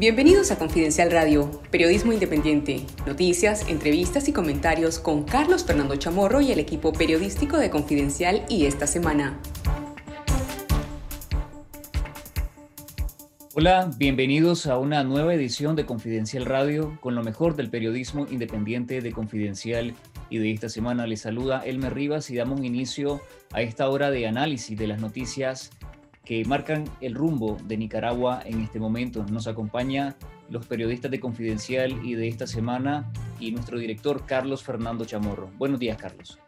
Bienvenidos a Confidencial Radio, periodismo independiente, noticias, entrevistas y comentarios con Carlos Fernando Chamorro y el equipo periodístico de Confidencial y esta semana. Hola, bienvenidos a una nueva edición de Confidencial Radio con lo mejor del periodismo independiente de Confidencial y de esta semana les saluda Elmer Rivas y damos inicio a esta hora de análisis de las noticias que marcan el rumbo de Nicaragua en este momento. Nos acompaña los periodistas de Confidencial y de esta semana y nuestro director Carlos Fernando Chamorro. Buenos días, Carlos.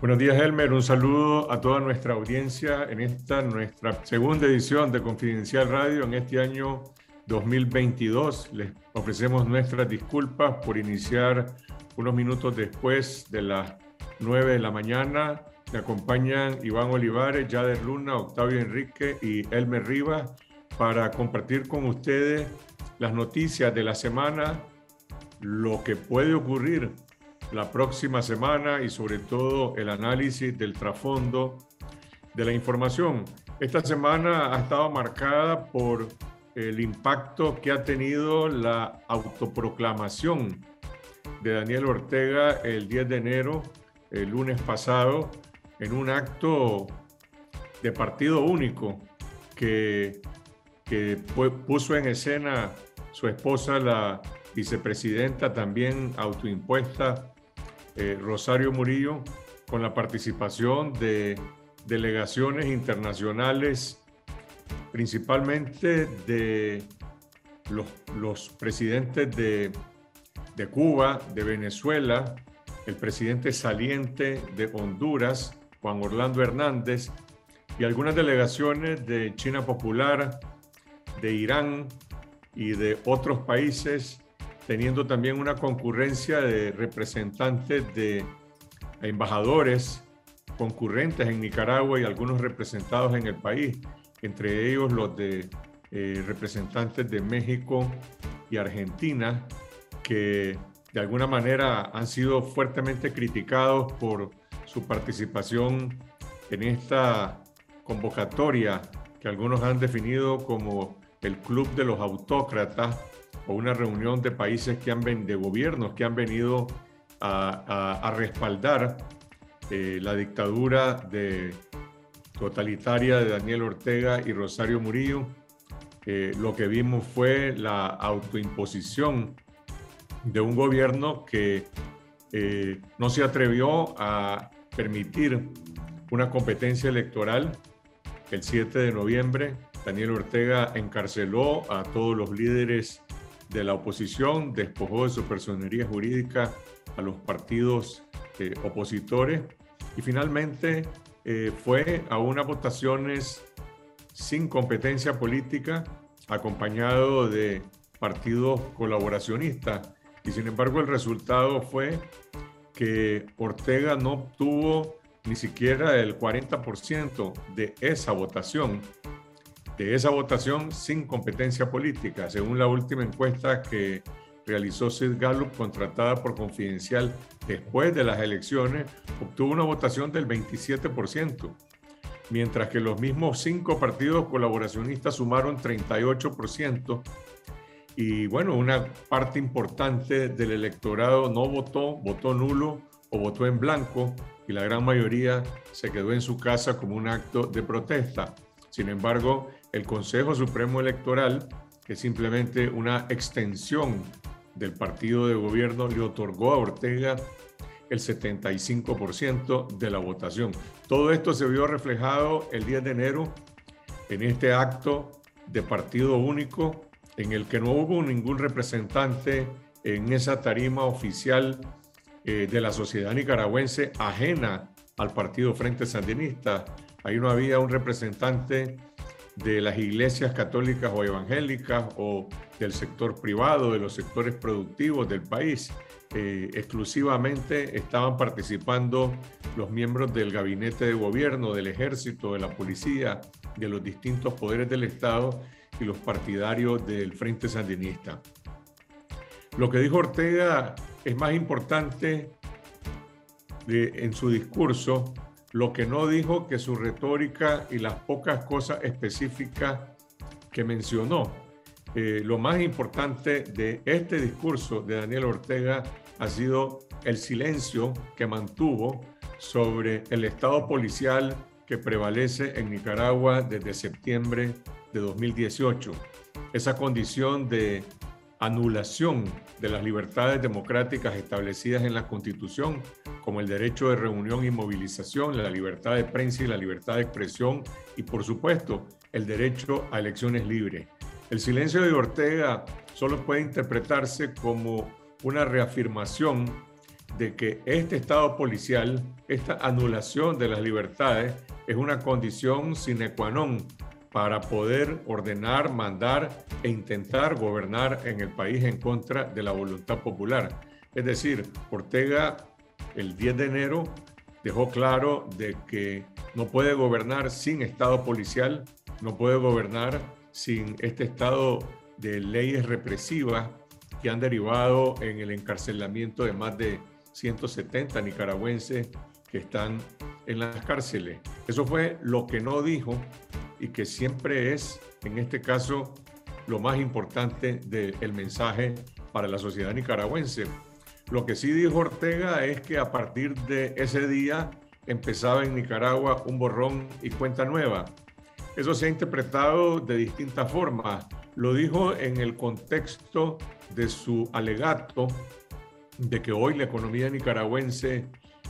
Buenos días, Elmer. Un saludo a toda nuestra audiencia en esta nuestra segunda edición de Confidencial Radio en este año 2022. Les ofrecemos nuestras disculpas por iniciar unos minutos después de las 9 de la mañana. Me acompañan Iván Olivares, Yader Luna, Octavio Enrique y Elmer Rivas para compartir con ustedes las noticias de la semana, lo que puede ocurrir la próxima semana y sobre todo el análisis del trasfondo de la información. Esta semana ha estado marcada por el impacto que ha tenido la autoproclamación de Daniel Ortega el 10 de enero, el lunes pasado, en un acto de partido único que, que puso en escena su esposa, la vicepresidenta también autoimpuesta, eh, Rosario Murillo, con la participación de delegaciones internacionales, principalmente de los, los presidentes de de Cuba, de Venezuela, el presidente saliente de Honduras, Juan Orlando Hernández, y algunas delegaciones de China Popular, de Irán y de otros países, teniendo también una concurrencia de representantes de embajadores concurrentes en Nicaragua y algunos representados en el país, entre ellos los de eh, representantes de México y Argentina, que de alguna manera han sido fuertemente criticados por su participación en esta convocatoria que algunos han definido como el club de los autócratas o una reunión de países que han de gobiernos que han venido a, respaldar eh, la dictadura de, totalitaria de Daniel Ortega y Rosario Murillo. Eh, lo que vimos fue la autoimposición de un gobierno que eh, no se atrevió a permitir una competencia electoral. El 7 de noviembre, Daniel Ortega encarceló a todos los líderes de la oposición, despojó de su personería jurídica a los partidos eh, opositores y finalmente eh, fue a unas votaciones sin competencia política, acompañado de partidos colaboracionistas y sin embargo el resultado fue que Ortega no obtuvo ni siquiera el 40% de esa votación, de esa votación sin competencia política, según la última encuesta que realizó Sid Gallup, contratada por Confidencial después de las elecciones, obtuvo una votación del 27%, mientras que los mismos cinco partidos colaboracionistas sumaron 38%, y bueno, una parte importante del electorado no votó, votó nulo o votó en blanco y la gran mayoría se quedó en su casa como un acto de protesta. Sin embargo, el Consejo Supremo Electoral, que es simplemente una extensión del partido de gobierno, le otorgó a Ortega el 75% de la votación. Todo esto se vio reflejado el 10 de enero en este acto de partido único en el que no hubo ningún representante en esa tarima oficial eh, de la sociedad nicaragüense ajena al partido Frente Sandinista. Ahí no había un representante de las iglesias católicas o evangélicas o del sector privado, de los sectores productivos del país. Eh, exclusivamente estaban participando los miembros del gabinete de gobierno, del ejército, de la policía, de los distintos poderes del Estado y los partidarios del Frente Sandinista. Lo que dijo Ortega es más importante en su discurso, lo que no dijo que su retórica y las pocas cosas específicas que mencionó. eh, lo más importante de este discurso de Daniel Ortega ha sido el silencio que mantuvo sobre el estado policial que prevalece en Nicaragua desde septiembre de 2018. Esa condición de anulación de las libertades democráticas establecidas en la Constitución, como el derecho de reunión y movilización, la libertad de prensa y la libertad de expresión, y por supuesto el derecho a elecciones libres. El silencio de Ortega solo puede interpretarse como una reafirmación de que este Estado policial, esta anulación de las libertades, es una condición sine qua non para poder ordenar, mandar e intentar gobernar en el país en contra de la voluntad popular. Es decir, Ortega el 10 de enero dejó claro de que no puede gobernar sin Estado policial, no puede gobernar sin este estado de leyes represivas que han derivado en el encarcelamiento de más de 170 nicaragüenses que están en las cárceles. Eso fue lo que no dijo y que siempre es, en este caso, lo más importante del mensaje para la sociedad nicaragüense. Lo que sí dijo Ortega es que a partir de ese día empezaba en Nicaragua un borrón y cuenta nueva. Eso se ha interpretado de distintas formas. Lo dijo en el contexto de su alegato de que hoy la economía nicaragüense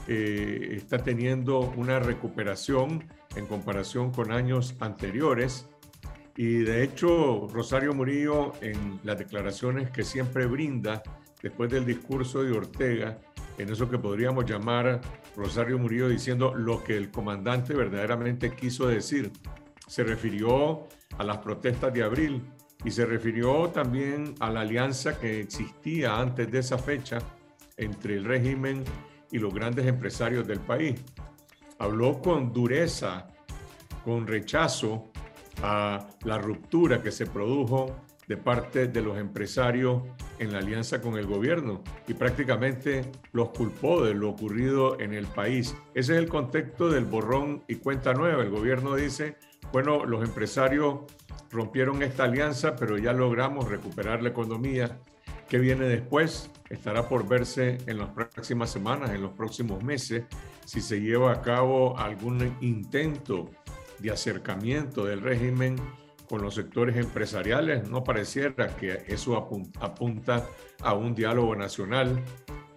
eh, está teniendo una recuperación en comparación con años anteriores. Y de hecho, Rosario Murillo, en las declaraciones que siempre brinda después del discurso de Ortega, en eso que podríamos llamar Rosario Murillo diciendo lo que el comandante verdaderamente quiso decir, se refirió a las protestas de abril y se refirió también a la alianza que existía antes de esa fecha entre el régimen y los grandes empresarios del país. Habló con dureza, con rechazo a la ruptura que se produjo de parte de los empresarios en la alianza con el gobierno y prácticamente los culpó de lo ocurrido en el país. Ese es el contexto del borrón y cuenta nueva. El gobierno dice, bueno, los empresarios rompieron esta alianza, pero ya logramos recuperar la economía. ¿Qué viene después? Estará por verse en las próximas semanas, en los próximos meses, si se lleva a cabo algún intento de acercamiento del régimen con los sectores empresariales. No pareciera que eso apunta a un diálogo nacional.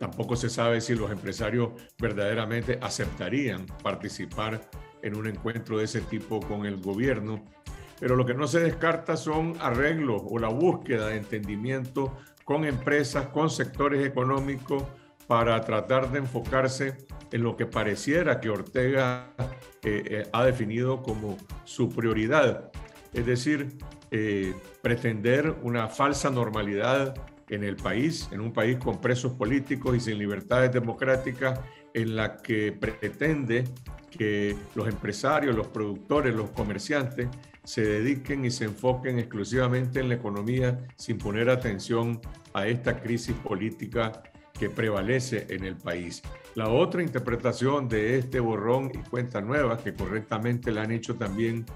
Tampoco se sabe si los empresarios verdaderamente aceptarían participar en un encuentro de ese tipo con el gobierno. Pero lo que no se descarta son arreglos o la búsqueda de entendimiento con empresas, con sectores económicos, para tratar de enfocarse en lo que pareciera que Ortega eh, eh, ha definido como su prioridad, es decir, eh, pretender una falsa normalidad en el país, en un país con presos políticos y sin libertades democráticas, en la que pretende que los empresarios, los productores, los comerciantes se dediquen y se enfoquen exclusivamente en la economía sin poner atención a esta crisis política que prevalece en el país. La otra interpretación de este borrón y cuenta nueva, que correctamente la han hecho también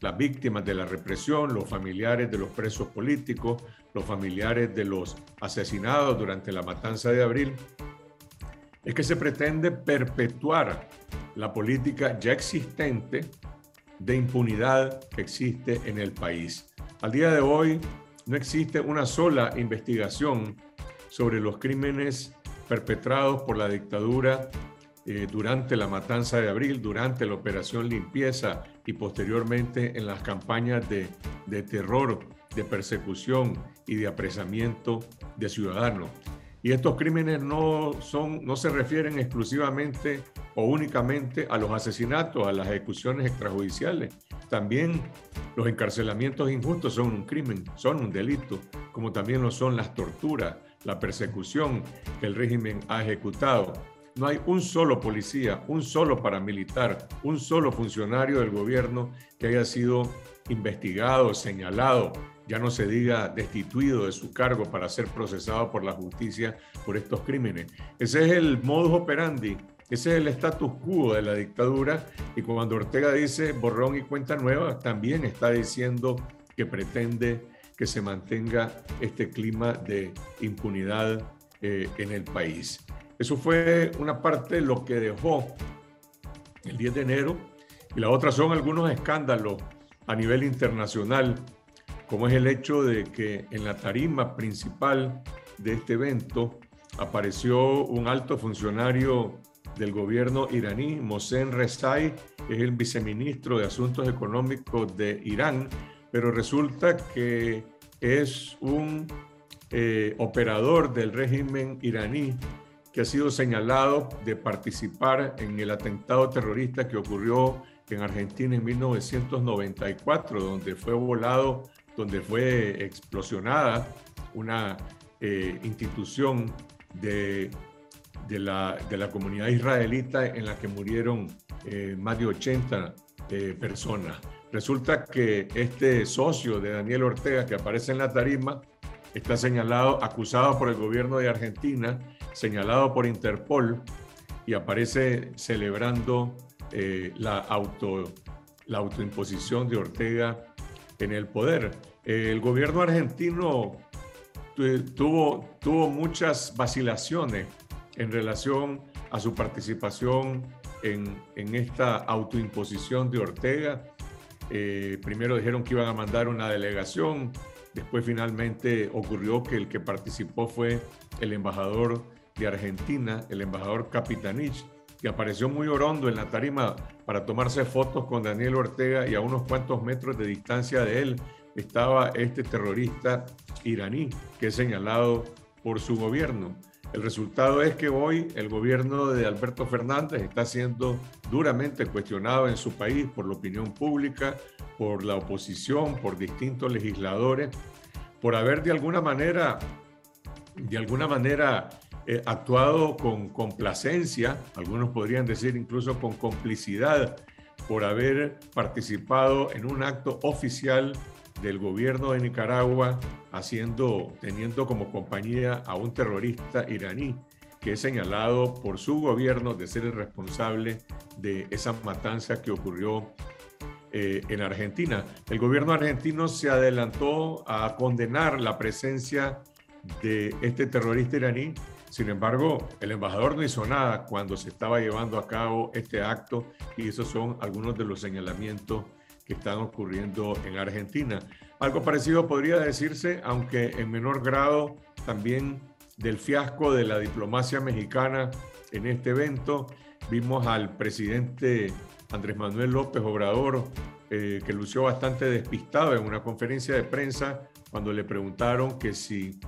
las víctimas de la represión, los familiares de los presos políticos, los familiares de los asesinados durante la matanza de abril, es que se pretende perpetuar la política ya existente de impunidad que existe en el país. Al día de hoy no existe una sola investigación sobre los crímenes perpetrados por la dictadura eh, durante la matanza de abril, durante la operación limpieza y posteriormente en las campañas de, de terror, de persecución y de apresamiento de ciudadanos. Y estos crímenes no, son, no se refieren exclusivamente o únicamente a los asesinatos, a las ejecuciones extrajudiciales. También los encarcelamientos injustos son un crimen, son un delito, como también lo son las torturas, la persecución que el régimen ha ejecutado. No hay un solo policía, un solo paramilitar, un solo funcionario del gobierno que haya sido investigado, señalado, ya no se diga destituido de su cargo para ser procesado por la justicia por estos crímenes. Ese es el modus operandi, ese es el status quo de la dictadura y cuando Ortega dice borrón y cuenta nueva, también está diciendo que pretende que se mantenga este clima de impunidad eh, en el país. Eso fue una parte de lo que dejó el 10 de enero y la otra son algunos escándalos a nivel internacional, como es el hecho de que en la tarima principal de este evento apareció un alto funcionario del gobierno iraní, Mohsen Rezai, que es el viceministro de Asuntos Económicos de Irán, pero resulta que es un eh, operador del régimen iraní que ha sido señalado de participar en el atentado terrorista que ocurrió en Argentina en 1994, donde fue volado, donde fue explosionada una eh, institución de, de, la, de, la, comunidad israelita en la que murieron eh, más de 80 eh, personas. Resulta que este socio de Daniel Ortega que aparece en la tarima está señalado, acusado por el gobierno de Argentina, señalado por Interpol y aparece celebrando eh, la, auto, la autoimposición de Ortega en el poder. el gobierno argentino tuvo, tuvo muchas vacilaciones en relación a su participación en, en esta autoimposición de Ortega. Eh, primero dijeron que iban a mandar una delegación, después finalmente ocurrió que el que participó fue el embajador de Argentina, el embajador Capitanich, que apareció muy orondo en la tarima para tomarse fotos con Daniel Ortega y a unos cuantos metros de distancia de él estaba este terrorista iraní que es señalado por su gobierno. El resultado es que hoy el gobierno de Alberto Fernández está siendo duramente cuestionado en su país por la opinión pública, por la oposición, por distintos legisladores, por haber de alguna manera, de alguna manera eh, actuado con complacencia, algunos podrían decir incluso con complicidad, por haber participado en un acto oficial del gobierno de Nicaragua teniendo como compañía a un terrorista iraní que es señalado por su gobierno de ser el responsable de esa matanza que ocurrió eh, en Argentina. El gobierno argentino se adelantó a condenar la presencia de este terrorista iraní. Sin embargo, el embajador no hizo nada cuando se estaba llevando a cabo este acto y esos son algunos de los señalamientos que están ocurriendo en Argentina. Algo parecido podría decirse, aunque en menor grado, también del fiasco de la diplomacia mexicana en este evento. Vimos al presidente Andrés Manuel López Obrador, eh, que lució bastante despistado en una conferencia de prensa cuando le preguntaron que si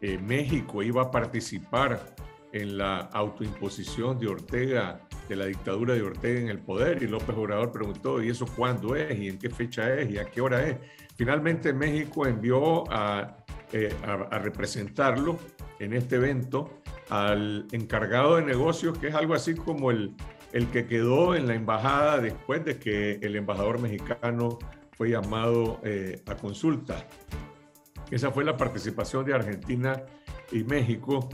eh, México iba a participar en la autoimposición de Ortega de la dictadura de Ortega en el poder y López Obrador preguntó, ¿y eso cuándo es? ¿Y en qué fecha es? ¿Y a qué hora es? Finalmente México envió a, eh, representarlo en este evento al encargado de negocios, que es algo así como el, el que quedó en la embajada después de que el embajador mexicano fue llamado eh, a consulta. Esa fue la participación de Argentina y México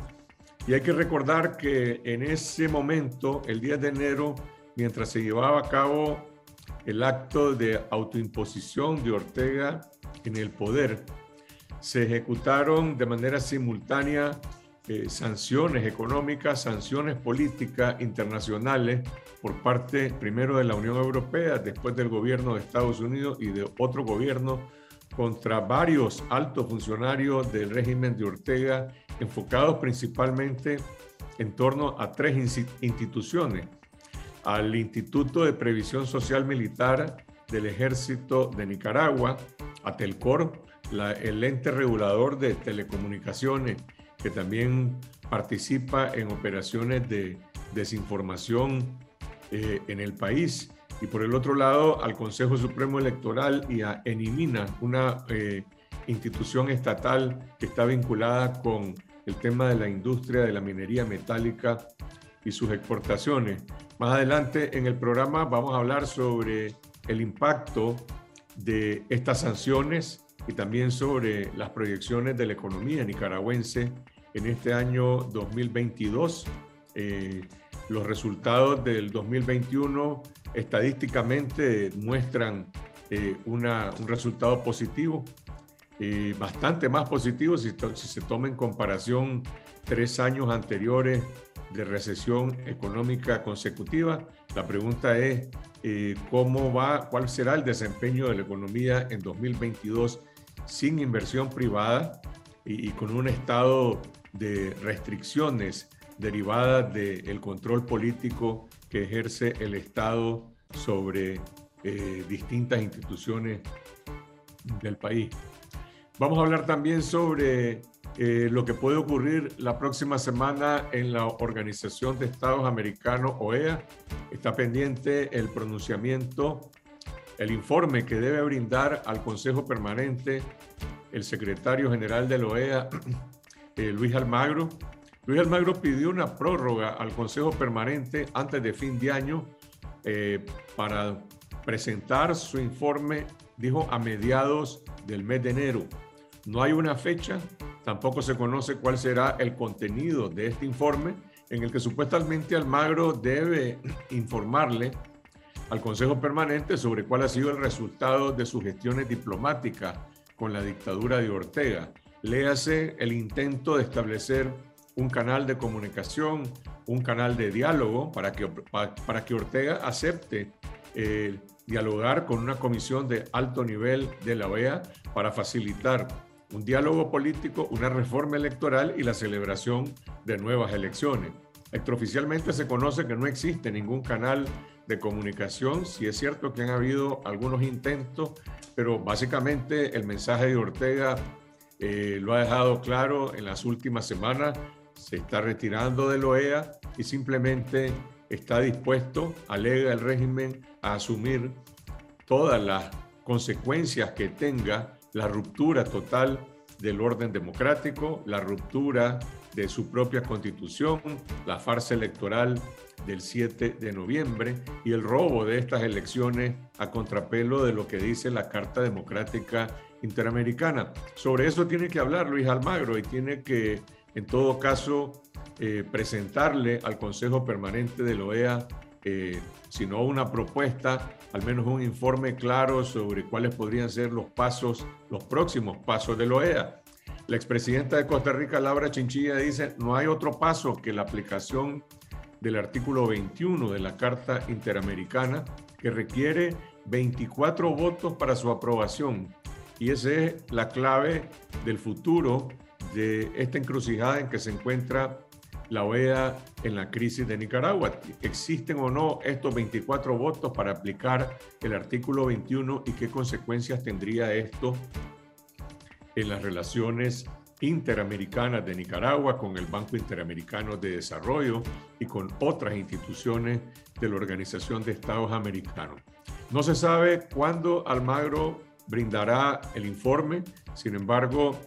y hay que recordar que en ese momento, el 10 de enero, mientras se llevaba a cabo el acto de autoimposición de Ortega en el poder, se ejecutaron de manera simultánea eh, sanciones económicas, sanciones políticas internacionales por parte primero de la Unión Europea, después del gobierno de Estados Unidos y de otro gobierno contra varios altos funcionarios del régimen de Ortega enfocados principalmente en torno a tres instituciones. Al Instituto de Previsión Social Militar del Ejército de Nicaragua, a Telcor, el ente regulador de telecomunicaciones, que también participa en operaciones de desinformación eh, en el país. Y por el otro lado, al Consejo Supremo Electoral y a Enimina, una eh, institución estatal que está vinculada con el tema de la industria de la minería metálica y sus exportaciones. Más adelante en el programa vamos a hablar sobre el impacto de estas sanciones y también sobre las proyecciones de la economía nicaragüense en este año 2022. Eh, los resultados del 2021 estadísticamente muestran eh, un resultado positivo eh, bastante más positivo si, se toma en comparación tres años anteriores de recesión económica consecutiva. La pregunta es, eh, ¿cómo va, cuál será el desempeño de la economía en 2022 sin inversión privada y, con un estado de restricciones derivadas del control político que ejerce el Estado sobre eh, distintas instituciones del país. Vamos a hablar también sobre eh, lo que puede ocurrir la próxima semana en la Organización de Estados Americanos, OEA. Está pendiente el pronunciamiento, el informe que debe brindar al Consejo Permanente el secretario general de la OEA, Luis Almagro. Luis Almagro pidió una prórroga al Consejo Permanente antes de fin de año eh, para presentar su informe, dijo, a mediados del mes de enero. No hay una fecha, tampoco se conoce cuál será el contenido de este informe en el que supuestamente Almagro debe informarle al Consejo Permanente sobre cuál ha sido el resultado de sus gestiones diplomáticas con la dictadura de Ortega. Léase el intento de establecer un canal de comunicación, un canal de diálogo para que, para que Ortega acepte eh, dialogar con una comisión de alto nivel de la OEA para facilitar un diálogo político, una reforma electoral y la celebración de nuevas elecciones. Extraoficialmente se conoce que no existe ningún canal de comunicación, si es cierto que han habido algunos intentos, pero básicamente el mensaje de Ortega eh, lo ha dejado claro en las últimas semanas, se está retirando de la OEA y simplemente está dispuesto, alega el régimen, a asumir todas las consecuencias que tenga la ruptura total del orden democrático, la ruptura de su propia constitución, la farsa electoral del 7 de noviembre y el robo de estas elecciones a contrapelo de lo que dice la Carta Democrática Interamericana. Sobre eso tiene que hablar Luis Almagro y tiene que, en todo caso, eh, presentarle al Consejo Permanente de la OEA, eh, si no una propuesta, al menos un informe claro sobre cuáles podrían ser los pasos, los próximos pasos de la OEA. La expresidenta de Costa Rica, Laura Chinchilla, dice, no hay otro paso que la aplicación del artículo 21 de la Carta Interamericana, que requiere 24 votos para su aprobación. Y esa es la clave del futuro de esta encrucijada en que se encuentra la OEA en la crisis de Nicaragua. ¿Existen o no estos 24 votos para aplicar el artículo 21 y qué consecuencias tendría esto en las relaciones interamericanas de Nicaragua con el Banco Interamericano de Desarrollo y con otras instituciones de la Organización de Estados Americanos? No se sabe cuándo Almagro brindará el informe, sin embargo,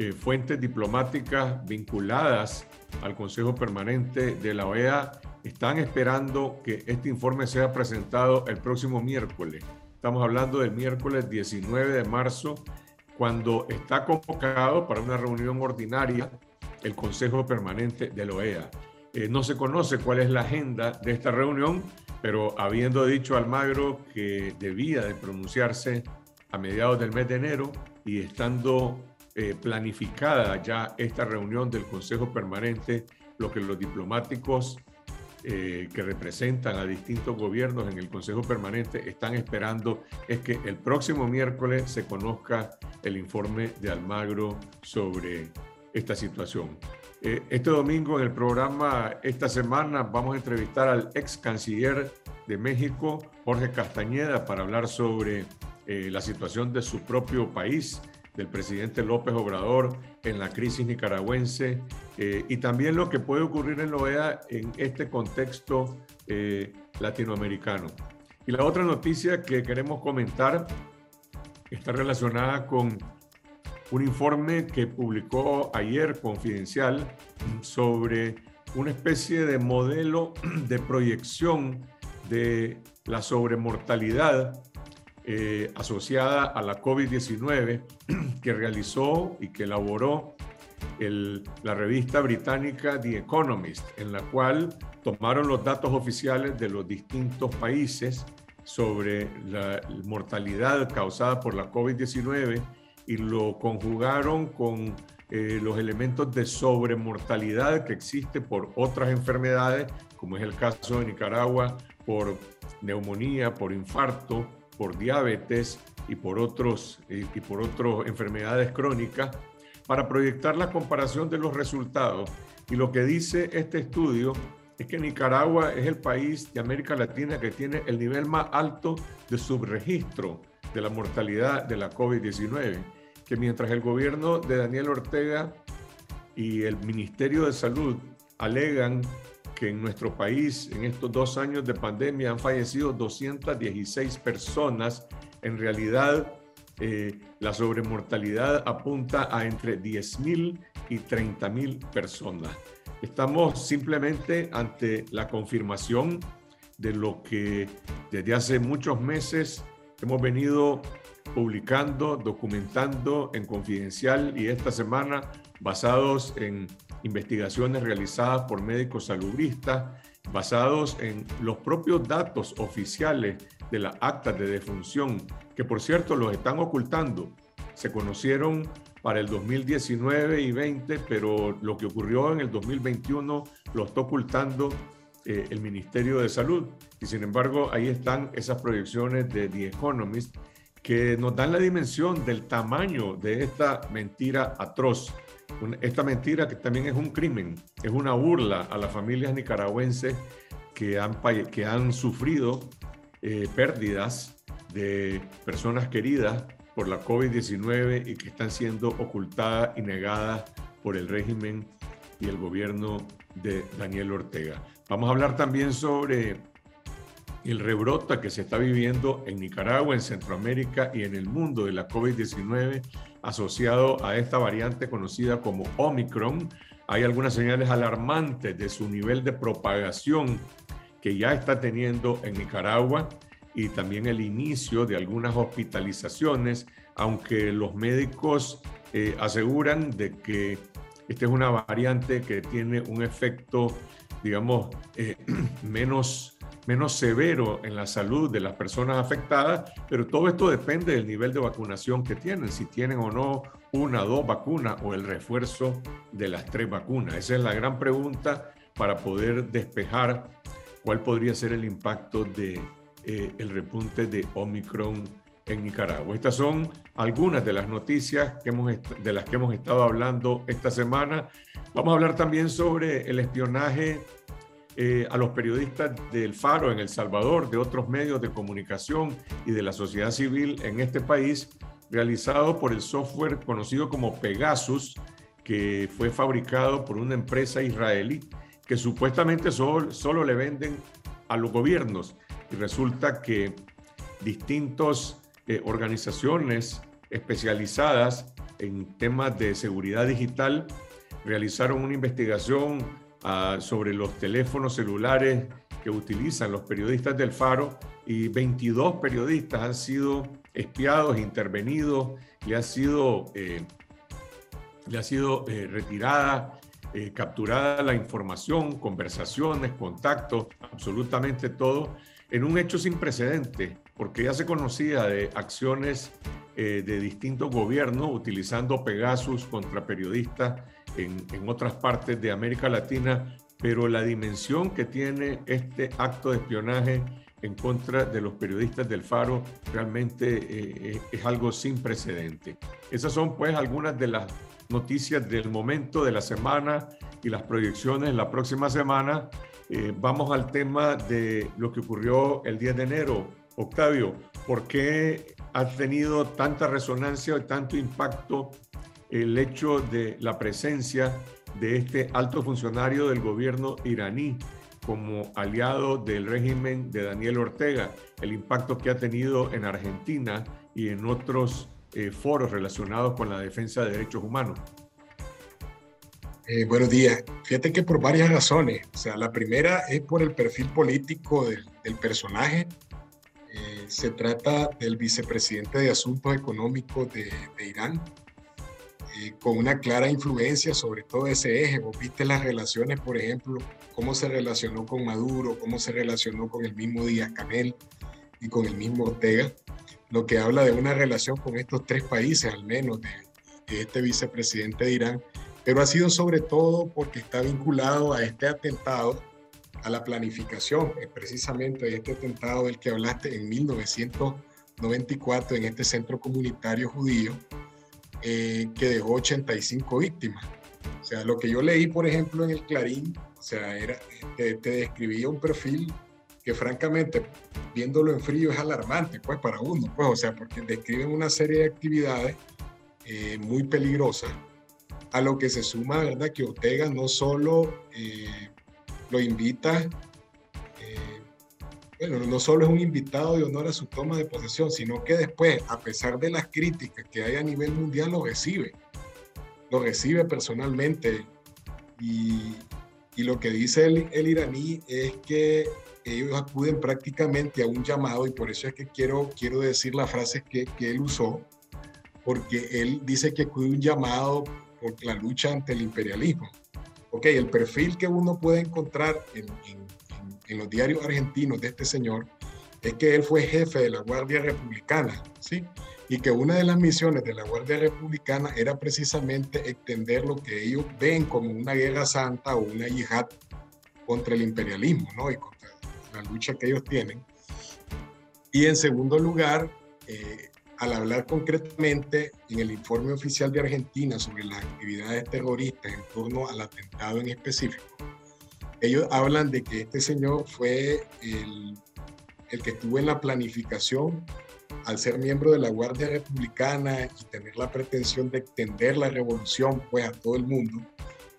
eh, fuentes diplomáticas vinculadas al Consejo Permanente de la OEA están esperando que este informe sea presentado el próximo miércoles. Estamos hablando del miércoles 19 de marzo, cuando está convocado para una reunión ordinaria el Consejo Permanente de la OEA. Eh, no se conoce cuál es la agenda de esta reunión, pero habiendo dicho Almagro que debía de pronunciarse a mediados del mes de enero y estando eh, planificada ya esta reunión del Consejo Permanente, lo que los diplomáticos eh, que representan a distintos gobiernos en el Consejo Permanente están esperando es que el próximo miércoles se conozca el informe de Almagro sobre esta situación. Eh, este domingo en el programa Esta Semana vamos a entrevistar al ex canciller de México, Jorge Castañeda, para hablar sobre la situación de su propio país del presidente López Obrador en la crisis nicaragüense eh, y también lo que puede ocurrir en la OEA en este contexto eh, latinoamericano. Y la otra noticia que queremos comentar está relacionada con un informe que publicó ayer Confidencial sobre una especie de modelo de proyección de la sobremortalidad eh, asociada a la COVID-19 que realizó y que elaboró la revista británica The Economist, en la cual tomaron los datos oficiales de los distintos países sobre la mortalidad causada por la COVID-19 y lo conjugaron con eh, los elementos de sobremortalidad que existe por otras enfermedades, como es el caso de Nicaragua, por neumonía, por infarto, por diabetes y por otros y por otras enfermedades crónicas, para proyectar la comparación de los resultados. Y lo que dice este estudio es que Nicaragua es el país de América Latina que tiene el nivel más alto de subregistro de la mortalidad de la COVID-19 que mientras el gobierno de Daniel Ortega y el Ministerio de Salud alegan que en nuestro país en estos dos años de pandemia han fallecido 216 personas, en realidad eh, la sobremortalidad apunta a entre 10.000 y 30.000 personas. Estamos simplemente ante la confirmación de lo que desde hace muchos meses hemos venido publicando, documentando en Confidencial y esta semana basados en investigaciones realizadas por médicos salubristas, basados en los propios datos oficiales de las actas de defunción, que por cierto los están ocultando. Se conocieron para el 2019 y 20, pero lo que ocurrió en el 2021 lo está ocultando eh, el Ministerio de Salud. Y sin embargo, ahí están esas proyecciones de The Economist que nos dan la dimensión del tamaño de esta mentira atroz. Esta mentira que también es un crimen, es una burla a las familias nicaragüenses que han, que han sufrido eh, pérdidas de personas queridas por la COVID-19 y que están siendo ocultadas y negadas por el régimen y el gobierno de Daniel Ortega. Vamos a hablar también sobre el rebrota que se está viviendo en Nicaragua, en Centroamérica y en el mundo de la COVID-19 asociado a esta variante conocida como Omicron. Hay algunas señales alarmantes de su nivel de propagación que ya está teniendo en Nicaragua y también el inicio de algunas hospitalizaciones, aunque los médicos eh, aseguran de que esta es una variante que tiene un efecto, digamos, eh, menos menos severo en la salud de las personas afectadas, pero todo esto depende del nivel de vacunación que tienen, si tienen o no una, dos vacunas o el refuerzo de las tres vacunas. Esa es la gran pregunta para poder despejar cuál podría ser el impacto de eh, el repunte de Omicron en Nicaragua. Estas son algunas de las noticias que hemos de las que hemos estado hablando esta semana. Vamos a hablar también sobre el espionaje eh, a los periodistas del Faro en El Salvador, de otros medios de comunicación y de la sociedad civil en este país, realizado por el software conocido como Pegasus, que fue fabricado por una empresa israelí que supuestamente solo, solo le venden a los gobiernos. Y resulta que distintas eh, organizaciones especializadas en temas de seguridad digital realizaron una investigación sobre los teléfonos celulares que utilizan los periodistas del Faro y 22 periodistas han sido espiados, intervenidos, le ha sido, eh, le ha sido eh, retirada, eh, capturada la información, conversaciones, contactos, absolutamente todo, en un hecho sin precedente, porque ya se conocía de acciones de distintos gobiernos utilizando Pegasus contra periodistas en, otras partes de América Latina, pero la dimensión que tiene este acto de espionaje en contra de los periodistas del Faro realmente eh, es algo sin precedente. Esas son pues algunas de las noticias del momento de la semana y las proyecciones la próxima semana. Eh, vamos al tema de lo que ocurrió el 10 de enero. Octavio, ¿por qué ha tenido tanta resonancia y tanto impacto el hecho de la presencia de este alto funcionario del gobierno iraní como aliado del régimen de Daniel Ortega, el impacto que ha tenido en Argentina y en otros eh, foros relacionados con la defensa de derechos humanos. Eh, buenos días. Fíjate que por varias razones. O sea, la primera es por el perfil político del, personaje. Eh, se trata del vicepresidente de Asuntos Económicos de, de Irán, con una clara influencia sobre todo ese eje. Vos viste las relaciones, por ejemplo, cómo se relacionó con Maduro, cómo se relacionó con el mismo Díaz Canel y con el mismo Ortega. lo que habla de una relación con estos tres países, al menos, de, este vicepresidente de Irán, pero ha sido sobre todo porque está vinculado a este atentado, a la planificación, precisamente de este atentado del que hablaste en 1994 en este centro comunitario judío, eh, que dejó 85 víctimas. O sea, lo que yo leí, por ejemplo, en el Clarín, o sea, era, te, te describía un perfil que francamente, viéndolo en frío, es alarmante, pues, para uno, pues, o sea, porque describen una serie de actividades eh, muy peligrosas, a lo que se suma, ¿verdad?, que Ortega no solo eh, lo invita, bueno, no solo es un invitado de honor a su toma de posesión, sino que después, a pesar de las críticas que hay a nivel mundial, lo recibe, lo recibe personalmente. Y, y lo que dice el, el iraní es que ellos acuden prácticamente a un llamado y por eso es que quiero, quiero decir las frases que, que él usó, porque él dice que acude un llamado por la lucha ante el imperialismo. Ok, el perfil que uno puede encontrar en, en, en, los diarios argentinos de este señor es que él fue jefe de la Guardia Republicana, ¿sí? Y que una de las misiones de la Guardia Republicana era precisamente extender lo que ellos ven como una guerra santa o una yihad contra el imperialismo, ¿no? Y contra la lucha que ellos tienen. Y en segundo lugar, eh, al hablar concretamente en el informe oficial de Argentina sobre las actividades terroristas en torno al atentado en específico, ellos hablan de que este señor fue el, el que estuvo en la planificación al ser miembro de la Guardia Republicana y tener la pretensión de extender la revolución pues a todo el mundo,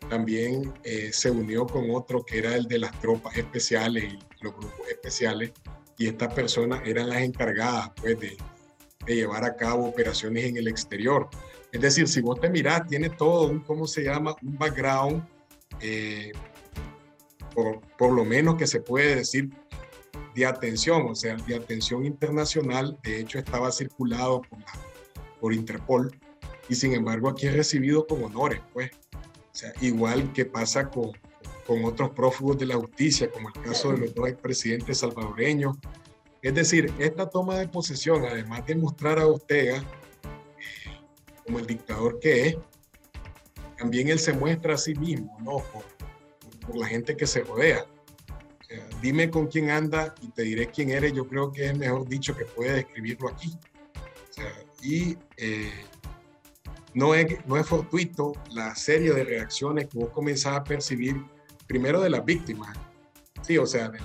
también eh, se unió con otro que era el de las tropas especiales y los grupos especiales y estas personas eran las encargadas pues de, de llevar a cabo operaciones en el exterior. Es decir, si vos te mirás, tiene todo un, ¿cómo se llama? Un background, eh, por, lo menos que se puede decir, de atención, o sea, de atención internacional. De hecho, estaba circulado por, Interpol y sin embargo aquí es recibido con honores, pues. O sea, igual que pasa con, con otros prófugos de la justicia, como el caso de los dos expresidentes salvadoreños. Es decir, esta toma de posesión, además de mostrar a Ortega como el dictador que es, también él se muestra a sí mismo, ¿no? Por la gente que se rodea. Dime con quién anda y te diré quién eres. Yo creo que es mejor dicho que puede describirlo aquí. Y eh, no es, no es fortuito la serie de reacciones que vos comenzás a percibir, primero de las víctimas, sí, o sea, de,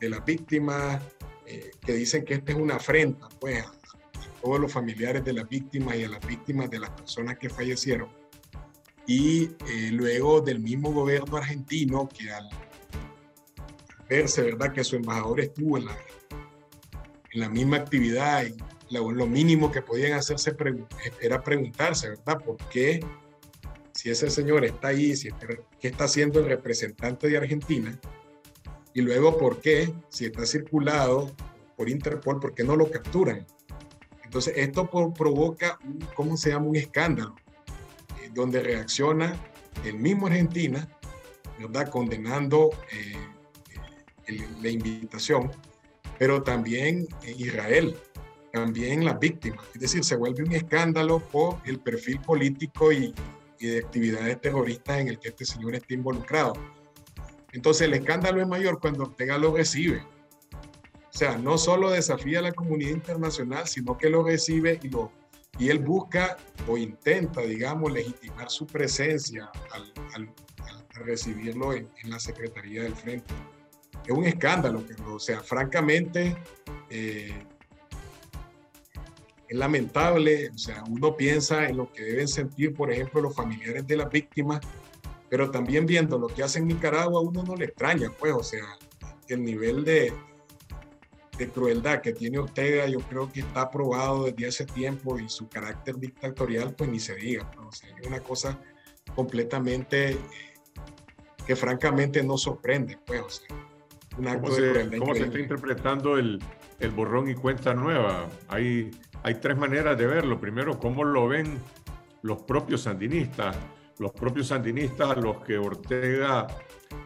de las víctimas eh, que dicen que esta es una afrenta, pues, a, a, todos los familiares de las víctimas y a las víctimas de las personas que fallecieron. Y eh, luego del mismo gobierno argentino que al, verse, ¿verdad?, que su embajador estuvo en la, en la misma actividad y lo, lo mínimo que podían hacerse era preguntarse, ¿verdad? ¿Por qué, si ese señor está ahí, si está, qué está haciendo el representante de Argentina? Y luego, ¿por qué, si está circulado por Interpol, por qué no lo capturan? Entonces, esto provoca, un, ¿cómo se llama? Un escándalo, donde reacciona el mismo Argentina, ¿verdad? Condenando eh, la invitación, pero también Israel, también las víctimas. Es decir, se vuelve un escándalo por el perfil político y, y, de actividades terroristas en el que este señor está involucrado. Entonces el escándalo es mayor cuando Ortega lo recibe. O sea, no solo desafía a la comunidad internacional, sino que lo recibe y, lo, y él busca o intenta, digamos, legitimar su presencia al, al, al recibirlo en, en, la Secretaría del Frente. Es un escándalo, o sea, francamente, eh, es lamentable, o sea, uno piensa en lo que deben sentir, por ejemplo, los familiares de las víctimas, pero también viendo lo que hace en Nicaragua, uno no le extraña, pues, o sea, el nivel de, de crueldad que tiene Ortega, yo creo que está probado desde hace tiempo y su carácter dictatorial, pues ni se diga, ¿no? o sea, es una cosa completamente que francamente no sorprende, pues, o sea, un acto ¿Cómo se, de crueldad. ¿Cómo se está interpretando el, el borrón y cuenta nueva? Hay hay tres maneras de verlo. Primero, cómo lo ven los propios sandinistas, los propios sandinistas a los que Ortega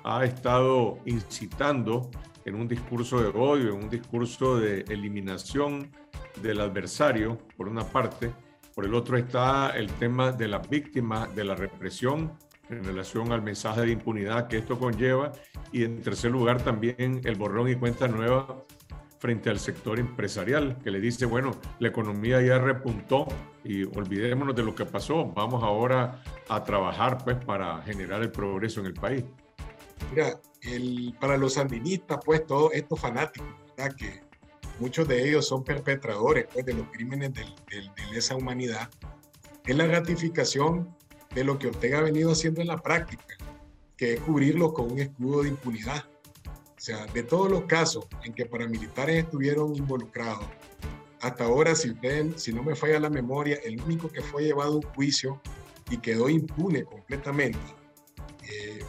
ha estado incitando en un discurso de odio, en un discurso de eliminación del adversario, por una parte, por el otro está el tema de las víctimas de la represión en relación al mensaje de impunidad que esto conlleva. Y en tercer lugar también el borrón y cuenta nueva frente al sector empresarial que le dice, bueno, la economía ya repuntó y olvidémonos de lo que pasó, vamos ahora a trabajar pues para generar el progreso en el país. Mira, el, para los sandinistas, pues todos estos fanáticos, ¿verdad? que muchos de ellos son perpetradores pues, de los crímenes de, de lesa humanidad, es la ratificación de lo que Ortega ha venido haciendo en la práctica, que es cubrirlo con un escudo de impunidad. O sea, de todos los casos en que paramilitares estuvieron involucrados, hasta ahora, si, usted, si no me falla la memoria, el único que fue llevado a un juicio y quedó impune completamente eh,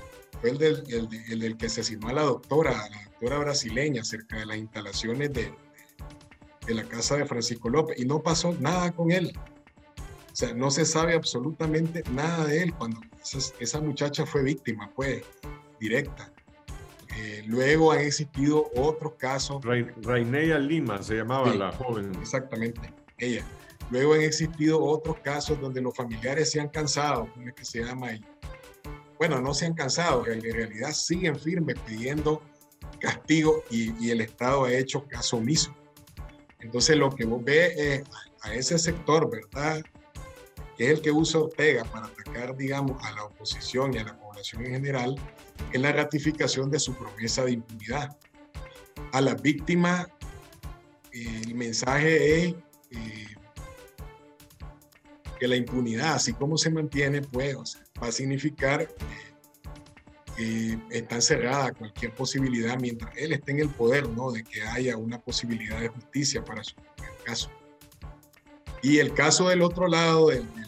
fue el del, el, del, que asesinó a la doctora, a la doctora brasileña, cerca de las instalaciones de, de la casa de Francisco López, y no pasó nada con él. O sea, no se sabe absolutamente nada de él cuando esa, esa muchacha fue víctima, fue directa. Eh, luego han existido otros casos. Raineya Lima se llamaba la joven. Exactamente, ella. Luego han existido otros casos donde los familiares se han cansado, ¿cómo es que se llama? ahí? Bueno, no se han cansado, en realidad siguen firmes pidiendo castigo y, el Estado ha hecho caso omiso. Entonces lo que vos ves es a ese sector, ¿verdad? Que es el que usa Ortega para atacar, digamos, a la oposición y a la población en general, es la ratificación de su promesa de impunidad. A las víctimas, eh, el mensaje es eh, que la impunidad, así como se mantiene, pues, va a significar que está cerrada cualquier posibilidad mientras él esté en el poder, ¿no? De que haya una posibilidad de justicia para su caso. Y el caso del otro lado, del, del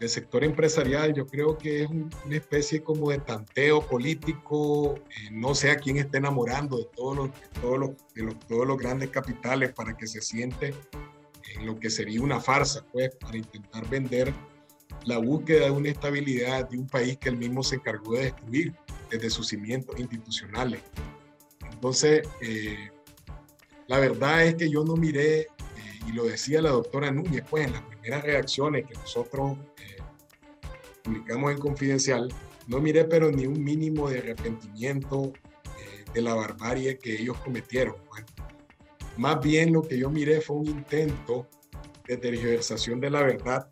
el sector empresarial yo creo que es una especie como de tanteo político, eh, no sé a quién está enamorando de todos los, todos, los, de los, todos los grandes capitales para que se siente en lo que sería una farsa, pues, para intentar vender la búsqueda de una estabilidad de un país que él mismo se encargó de destruir desde sus cimientos institucionales. Entonces, eh, la verdad es que yo no miré, eh, y lo decía la doctora Núñez, pues en las primeras reacciones que nosotros publicamos en Confidencial, no miré pero ni un mínimo de arrepentimiento eh, de la barbarie que ellos cometieron. Más bien lo que yo miré fue un intento de tergiversación de la verdad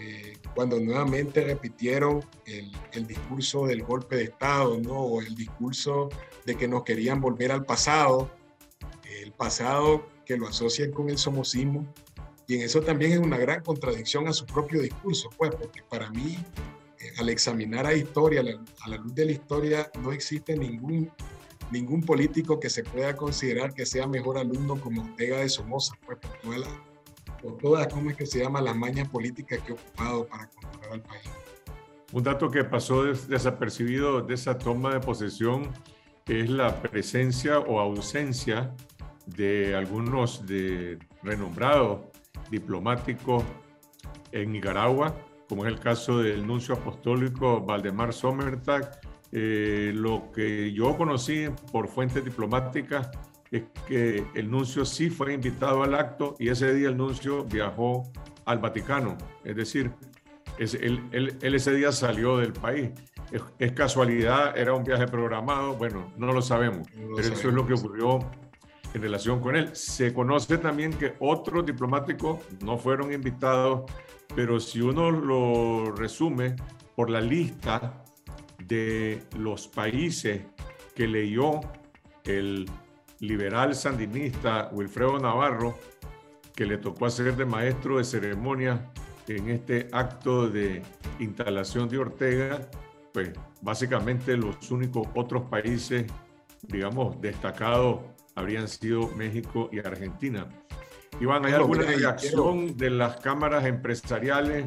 eh, cuando nuevamente repitieron el, discurso del golpe de Estado, ¿no? o el discurso de que nos querían volver al pasado, el pasado que lo asocian con el somocismo y en eso también es una gran contradicción a su propio discurso, pues, porque para mí, eh, al examinar a historia, a la, luz de la historia, no existe ningún, ningún político que se pueda considerar que sea mejor alumno como Ortega de Somoza, pues, por todas las, por todas, ¿cómo es que se llama?, las mañas políticas que ha ocupado para controlar al país. Un dato que pasó desapercibido de esa toma de posesión es la presencia o ausencia de algunos de renombrados diplomático en Nicaragua, como es el caso del nuncio apostólico Valdemar Sommertag. Eh, lo que yo conocí por fuentes diplomáticas es que el nuncio sí fue invitado al acto y ese día el nuncio viajó al Vaticano. Es decir, es, él, él, ese día salió del país. Es, es, casualidad, era un viaje programado, bueno, no lo sabemos, no lo pero sabemos. eso es lo que ocurrió en relación con él. Se conoce también que otros diplomáticos no fueron invitados, pero si uno lo resume por la lista de los países que leyó el liberal sandinista Wilfredo Navarro, que le tocó hacer de maestro de ceremonia en este acto de instalación de Ortega, pues básicamente los únicos otros países, digamos, destacados habrían sido México y Argentina. Iván, ¿hay alguna reacción de las cámaras empresariales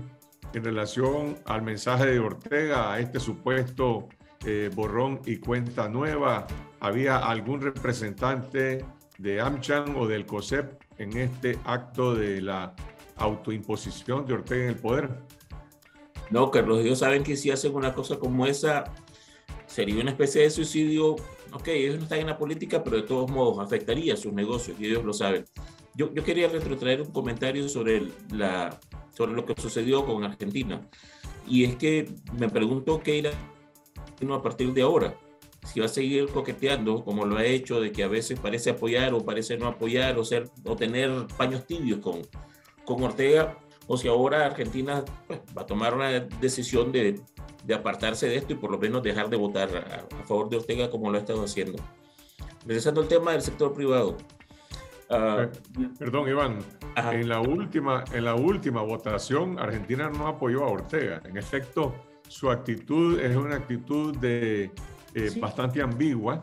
en relación al mensaje de Ortega, a este supuesto eh, borrón y cuenta nueva? ¿Había algún representante de AmCham o del COSEP en este acto de la autoimposición de Ortega en el poder? No, Carlos, ellos saben que si hacen una cosa como esa, sería una especie de suicidio ok, ellos no están en la política, pero de todos modos afectaría sus negocios y ellos lo saben. Yo, yo, quería retrotraer un comentario sobre, la, sobre lo que sucedió con Argentina. Y es que me pregunto qué irá a partir de ahora. Si va a seguir coqueteando como lo ha hecho, de que a veces parece apoyar o parece no apoyar o, ser, o tener paños tibios con, con Ortega, o si ahora Argentina pues, va a tomar una decisión de, de, apartarse de esto y por lo menos dejar de votar a, a favor de Ortega como lo ha estado haciendo. Regresando al tema del sector privado, Uh, Perdón, Iván. En la, última, en la última votación, Argentina no apoyó a Ortega. En efecto, su actitud es una actitud de, eh, sí. bastante ambigua.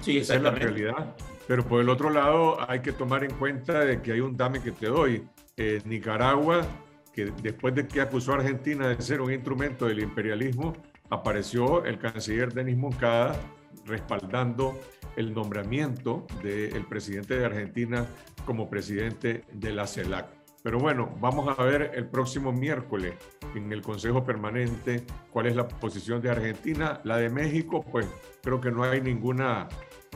Sí, Esa es la realidad. Pero por el otro lado, hay que tomar en cuenta de que hay un dame que te doy. Eh, Nicaragua, que después de que acusó a Argentina de ser un instrumento del imperialismo, apareció el canciller Denis Moncada respaldando el nombramiento del presidente de Argentina como presidente de la CELAC. Pero bueno, vamos a ver el próximo miércoles en el Consejo Permanente cuál es la posición de Argentina. La de México, pues creo que no hay ninguna,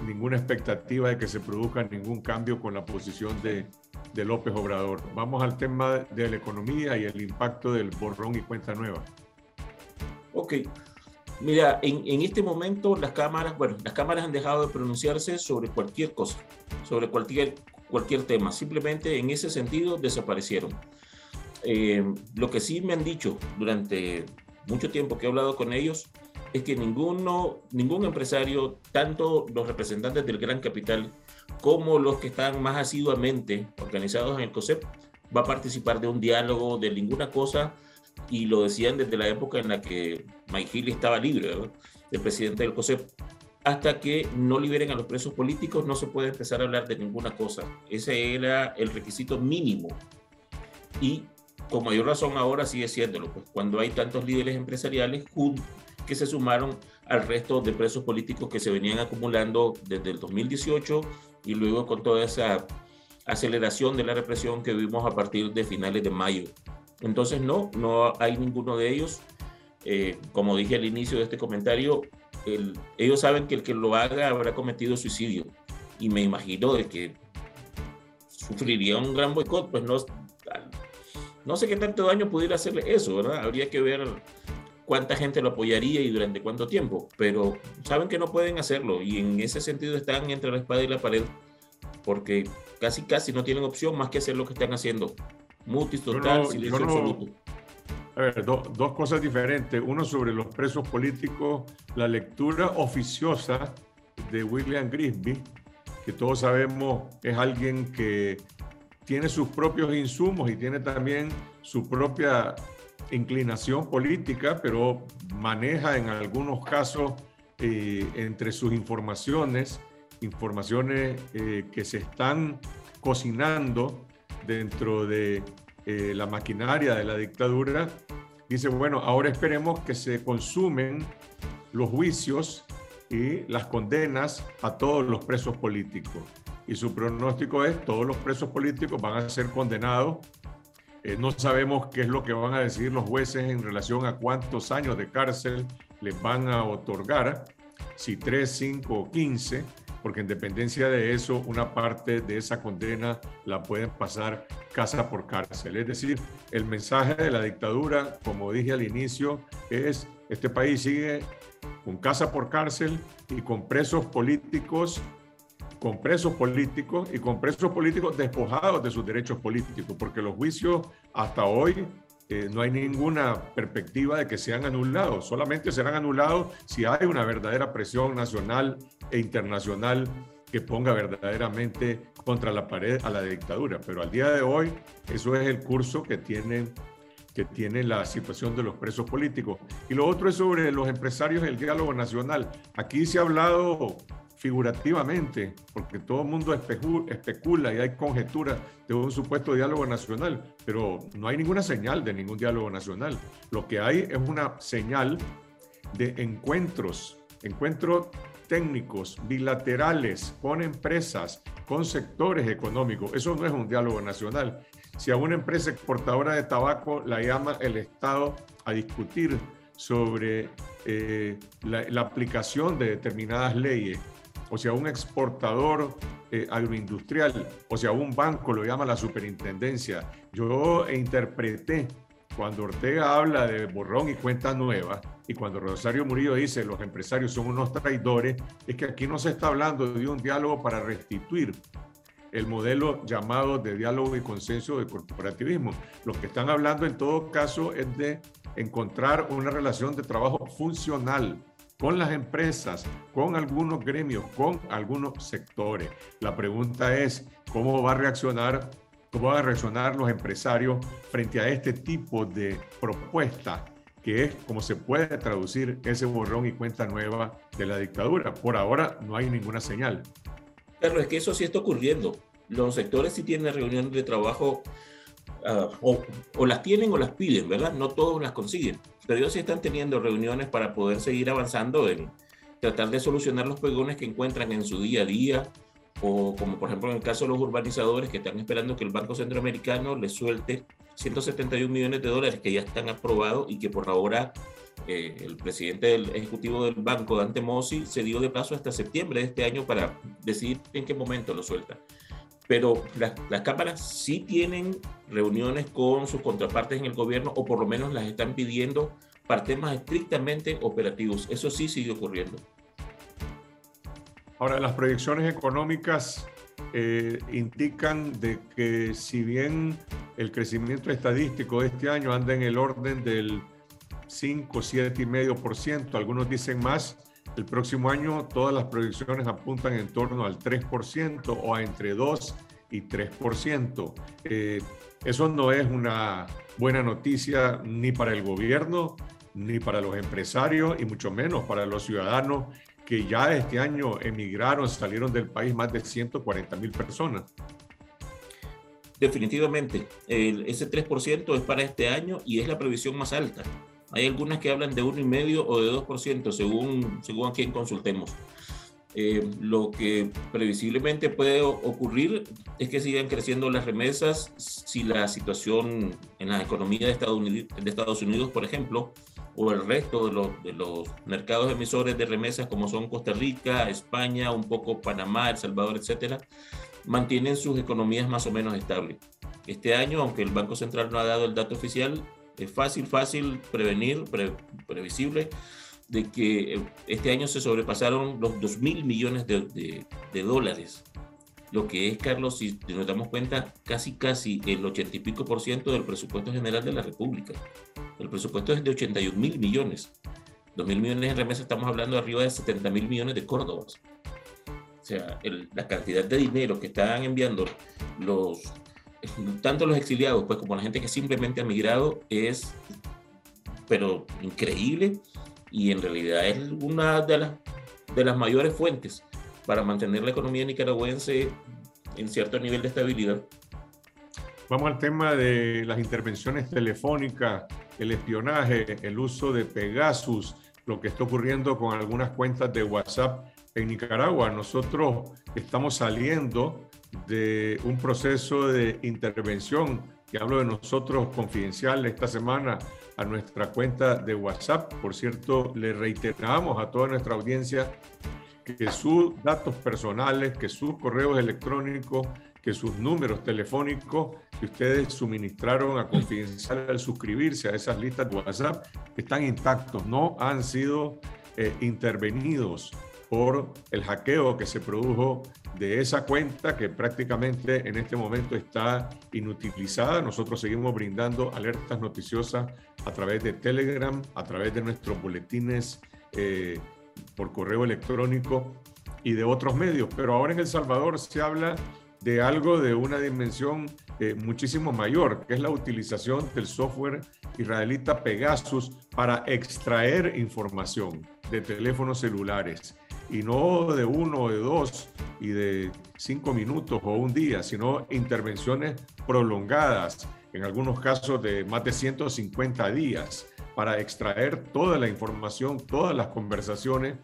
ninguna expectativa de que se produzca ningún cambio con la posición de, de López Obrador. Vamos al tema de la economía y el impacto del borrón y cuenta nueva. Ok, Mira, en, en, este momento las cámaras, bueno, las cámaras han dejado de pronunciarse sobre cualquier cosa, sobre cualquier, cualquier tema. Simplemente en ese sentido desaparecieron. Eh, lo que sí me han dicho durante mucho tiempo que he hablado con ellos es que ninguno, ningún empresario, tanto los representantes del gran capital como los que están más asiduamente organizados en el COSEP, va a participar de un diálogo, de ninguna cosa y lo decían desde la época en la que Mike estaba libre, el presidente del COSEP. Hasta que no liberen a los presos políticos, no se puede empezar a hablar de ninguna cosa. Ese era el requisito mínimo. Y con mayor razón ahora sigue siéndolo, pues cuando hay tantos líderes empresariales que se sumaron al resto de presos políticos que se venían acumulando desde el 2018 y luego con toda esa aceleración de la represión que vimos a partir de finales de mayo entonces, no, no hay ninguno de ellos. Eh, como dije al inicio de este comentario, el, ellos saben que el que lo haga habrá cometido suicidio. Y me imagino de que sufriría un gran boicot, pues no, no sé qué tanto daño pudiera hacerle eso, ¿verdad? Habría que ver cuánta gente lo apoyaría y durante cuánto tiempo, pero saben que no pueden hacerlo y en ese sentido están entre la espada y la pared porque casi casi no tienen opción más que hacer lo que están haciendo. Mutis total, no, silencio no, absoluto. A ver, do, dos cosas diferentes. Uno sobre los presos políticos, la lectura oficiosa de William Grisby, que todos sabemos es alguien que tiene sus propios insumos y tiene también su propia inclinación política, pero maneja en algunos casos eh, entre sus informaciones, informaciones eh, que se están cocinando dentro de eh, la maquinaria de la dictadura, dice, bueno, ahora esperemos que se consumen los juicios y las condenas a todos los presos políticos. Y su pronóstico es, todos los presos políticos van a ser condenados. Eh, no sabemos qué es lo que van a decir los jueces en relación a cuántos años de cárcel les van a otorgar, si 3, 5 o 15 porque en dependencia de eso, una parte de esa condena la pueden pasar casa por cárcel. Es decir, el mensaje de la dictadura, como dije al inicio, es este país sigue con casa por cárcel y con presos políticos con presos políticos y con presos políticos despojados de sus derechos políticos, porque los juicios hasta hoy eh, no hay ninguna perspectiva de que sean anulados, solamente serán anulados si hay una verdadera presión nacional e internacional que ponga verdaderamente contra la pared a la dictadura. Pero al día de hoy, eso es el curso que tiene, que tiene la situación de los presos políticos. Y lo otro es sobre los empresarios y el diálogo nacional. Aquí se ha hablado figurativamente, porque todo el mundo especula y hay conjeturas de un supuesto diálogo nacional, pero no hay ninguna señal de ningún diálogo nacional. Lo que hay es una señal de encuentros, encuentros técnicos, bilaterales, con empresas, con sectores económicos. Eso no es un diálogo nacional. Si a una empresa exportadora de tabaco la llama el Estado a discutir sobre eh, la, la aplicación de determinadas leyes, o sea, un exportador eh, agroindustrial, o sea, un banco lo llama la superintendencia. Yo interpreté cuando Ortega habla de borrón y cuenta nueva, y cuando Rosario Murillo dice los empresarios son unos traidores, es que aquí no se está hablando de un diálogo para restituir el modelo llamado de diálogo y consenso de corporativismo. Lo que están hablando en todo caso es de encontrar una relación de trabajo funcional con las empresas, con algunos gremios, con algunos sectores. La pregunta es, ¿cómo va a reaccionar, cómo van a reaccionar los empresarios frente a este tipo de propuesta que es como se puede traducir ese borrón y cuenta nueva de la dictadura? Por ahora no hay ninguna señal. Carlos, es que eso sí está ocurriendo. Los sectores sí tienen reuniones de trabajo uh, o, o, las tienen o las piden, ¿verdad? No todos las consiguen, pero ellos sí están teniendo reuniones para poder seguir avanzando en tratar de solucionar los pegones que encuentran en su día a día, o como por ejemplo en el caso de los urbanizadores que están esperando que el Banco Centroamericano les suelte 171 millones de dólares que ya están aprobados y que por ahora eh, el presidente del ejecutivo del banco, Dante Mossi, se dio de plazo hasta septiembre de este año para decidir en qué momento lo suelta. Pero las, las cámaras sí tienen reuniones con sus contrapartes en el gobierno o por lo menos las están pidiendo para temas estrictamente operativos. Eso sí sigue ocurriendo. Ahora, las proyecciones económicas eh, indican de que si bien el crecimiento estadístico de este año anda en el orden del 5, 7,5%, algunos dicen más. El próximo año todas las proyecciones apuntan en torno al 3% o a entre 2 y 3%. Eh, eso no es una buena noticia ni para el gobierno, ni para los empresarios y mucho menos para los ciudadanos que ya este año emigraron, salieron del país más de 140 mil personas. Definitivamente, el, ese 3% es para este año y es la previsión más alta. Hay algunas que hablan de 1,5 o de 2%, según, según a quien consultemos. Eh, lo que previsiblemente puede ocurrir es que sigan creciendo las remesas si la situación en la economía de Estados Unidos, de Estados Unidos por ejemplo, o el resto de los, de los mercados emisores de remesas como son Costa Rica, España, un poco Panamá, El Salvador, etcétera, mantienen sus economías más o menos estables. Este año, aunque el Banco Central no ha dado el dato oficial, es fácil, fácil prevenir, previsible, de que este año se sobrepasaron los 2 mil millones de, de, de, dólares. Lo que es, Carlos, si nos damos cuenta, casi, casi el 80 y pico por ciento del presupuesto general de la República. El presupuesto es de 81 mil millones. 2 mil millones en remesas, estamos hablando de arriba de 70 mil millones de córdobas. O sea, el, la cantidad de dinero que están enviando los tanto los exiliados pues como la gente que simplemente ha migrado es pero increíble y en realidad es una de las, de las mayores fuentes para mantener la economía nicaragüense en cierto nivel de estabilidad. Vamos al tema de las intervenciones telefónicas, el espionaje, el uso de Pegasus, lo que está ocurriendo con algunas cuentas de WhatsApp en Nicaragua. Nosotros estamos saliendo de un proceso de intervención, que hablo de nosotros confidencial esta semana, a nuestra cuenta de WhatsApp. Por cierto, le reiteramos a toda nuestra audiencia que sus datos personales, que sus correos electrónicos, que sus números telefónicos que ustedes suministraron a Confidencial al suscribirse a esas listas de WhatsApp están intactos, no han sido eh, intervenidos por el hackeo que se produjo de esa cuenta que prácticamente en este momento está inutilizada. Nosotros seguimos brindando alertas noticiosas a través de Telegram, a través de nuestros boletines eh, por correo electrónico y de otros medios. Pero ahora en El Salvador se habla de algo de una dimensión eh, muchísimo mayor, que es la utilización del software israelita Pegasus para extraer información de teléfonos celulares y no de uno de dos y de cinco minutos o un día, sino intervenciones prolongadas, en algunos casos de más de 150 días, para extraer toda la información, todas las conversaciones.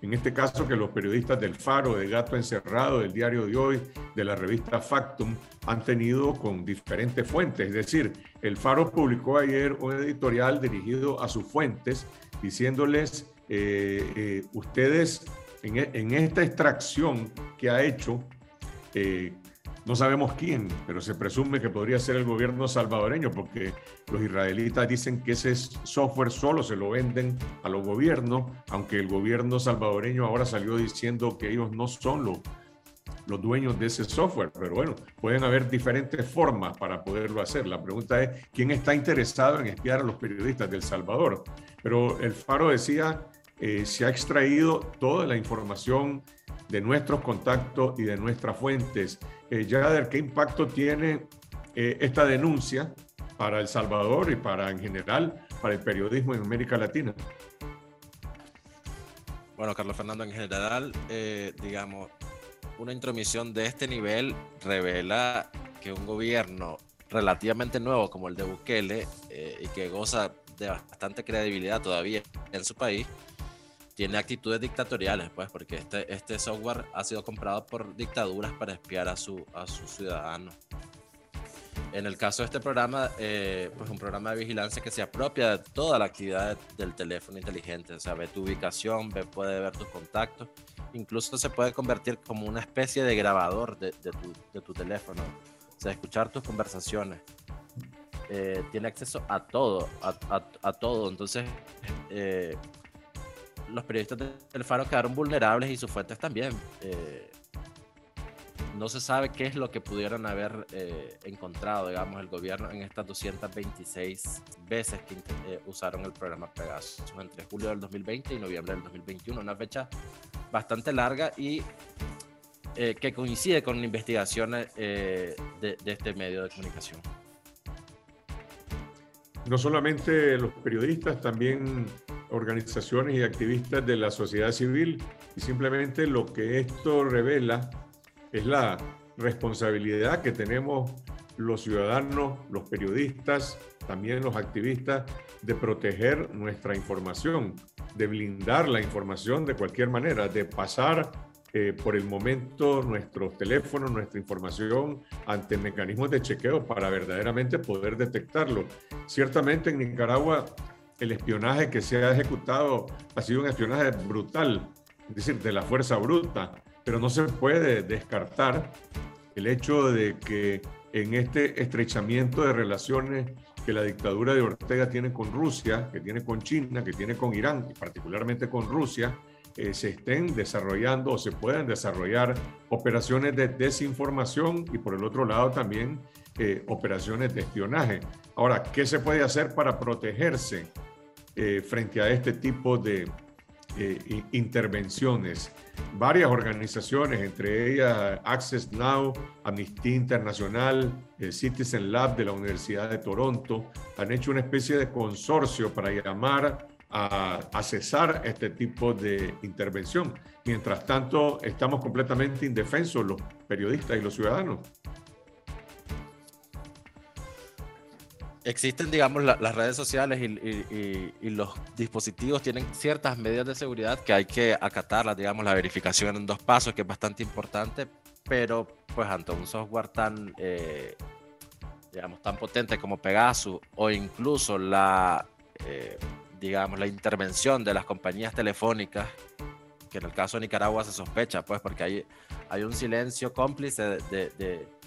En este caso que los periodistas del Faro, de Gato Encerrado, del Diario de Hoy, de la revista Factum, han tenido con diferentes fuentes. Es decir, el Faro publicó ayer un editorial dirigido a sus fuentes diciéndoles eh, eh, ustedes en, e, en, esta extracción que ha hecho eh, no sabemos quién, pero se presume que podría ser el gobierno salvadoreño, porque los israelitas dicen que ese software solo se lo venden a los gobiernos, aunque el gobierno salvadoreño ahora salió diciendo que ellos no son los, los dueños de ese software. Pero bueno, pueden haber diferentes formas para poderlo hacer. La pregunta es, ¿quién está interesado en espiar a los periodistas del Salvador? Pero el Faro decía, eh, se ha extraído toda la información de nuestros contactos y de nuestras fuentes. Eh, Yader, ¿qué impacto tiene eh, esta denuncia para El Salvador y para en general para el periodismo en América Latina? Bueno, Carlos Fernando, en general, eh, digamos, una intromisión de este nivel revela que un gobierno relativamente nuevo como el de Bukele y que goza de bastante credibilidad todavía en su país, tiene actitudes dictatoriales, pues, porque este, este software ha sido comprado por dictaduras para espiar a, su, a sus ciudadanos. En el caso de este programa, eh, pues un programa de vigilancia que se apropia de toda la actividad del teléfono inteligente, o sea, ve tu ubicación, ve, puede ver tus contactos, incluso se puede convertir como una especie de grabador de, de, tu, de tu, teléfono, o sea, escuchar tus conversaciones. Eh, tiene acceso a todo, a, a, a todo, entonces eh, los periodistas del Faro quedaron vulnerables y sus fuentes también. Eh, no se sabe qué es lo que pudieron haber eh, encontrado, digamos, el gobierno en estas 226 veces que eh, usaron el programa Pegasus entre julio del 2020 y noviembre del 2021, una fecha bastante larga y que coincide con investigaciones de, de este medio de comunicación. No solamente los periodistas, también organizaciones y activistas de la sociedad civil y simplemente lo que esto revela es la responsabilidad que tenemos los ciudadanos, los periodistas, también los activistas, de proteger nuestra información, de blindar la información de cualquier manera, de pasar eh, por el momento nuestros teléfonos, nuestra información ante mecanismos de chequeo para verdaderamente poder detectarlo. Ciertamente en Nicaragua el espionaje que se ha ejecutado ha sido un espionaje brutal, es decir, de la fuerza bruta, pero no se puede descartar el hecho de que en este estrechamiento de relaciones que la dictadura de Ortega tiene con Rusia, que tiene con China, que tiene con Irán y particularmente con Rusia, eh, se estén desarrollando o se puedan desarrollar operaciones de desinformación y por el otro lado también eh, operaciones de espionaje. Ahora, ¿qué se puede hacer para protegerse eh, frente a este tipo de eh, intervenciones. Varias organizaciones, entre ellas Access Now, Amnistía Internacional, el Citizen Lab de la Universidad de Toronto, han hecho una especie de consorcio para llamar a, a, cesar este tipo de intervención. Mientras tanto, estamos completamente indefensos los periodistas y los ciudadanos. Existen, digamos, las redes sociales y, los dispositivos tienen ciertas medidas de seguridad que hay que acatarlas, digamos, la verificación en dos pasos, que es bastante importante, pero pues ante un software tan, eh, digamos, tan potente como Pegasus o incluso la, eh, digamos, la intervención de las compañías telefónicas, que en el caso de Nicaragua se sospecha, pues, porque hay, hay un silencio cómplice de de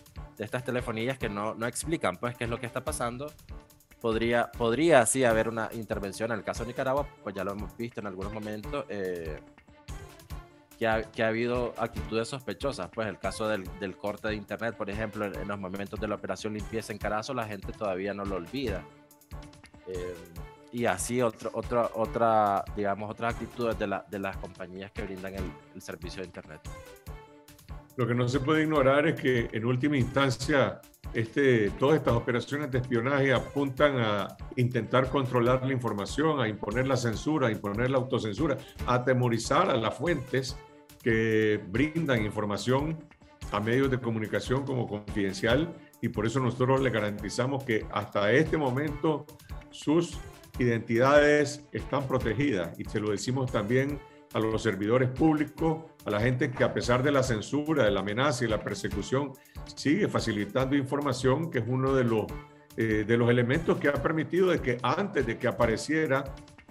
estas telefonías que no, no explican pues qué es lo que está pasando. Podría, podría sí haber una intervención en el caso de Nicaragua, pues ya lo hemos visto en algunos momentos, eh, que, ha, que, ha, habido actitudes sospechosas. Pues el caso del, del corte de internet, por ejemplo, en, en, los momentos de la operación limpieza en Carazo, la gente todavía no lo olvida. Eh, y así otro, otro, otra, digamos, otras actitudes de, la, de las compañías que brindan el, el servicio de internet. Lo que no se puede ignorar es que en última instancia este, todas estas operaciones de espionaje apuntan a intentar controlar la información, a imponer la censura, a imponer la autocensura, a atemorizar a las fuentes que brindan información a medios de comunicación como confidencial y por eso nosotros le garantizamos que hasta este momento sus identidades están protegidas. Y se lo decimos también a los servidores públicos, a la gente que a pesar de la censura, de la amenaza y la persecución, sigue facilitando información, que es uno de los, eh, de los elementos que ha permitido de que antes de que apareciera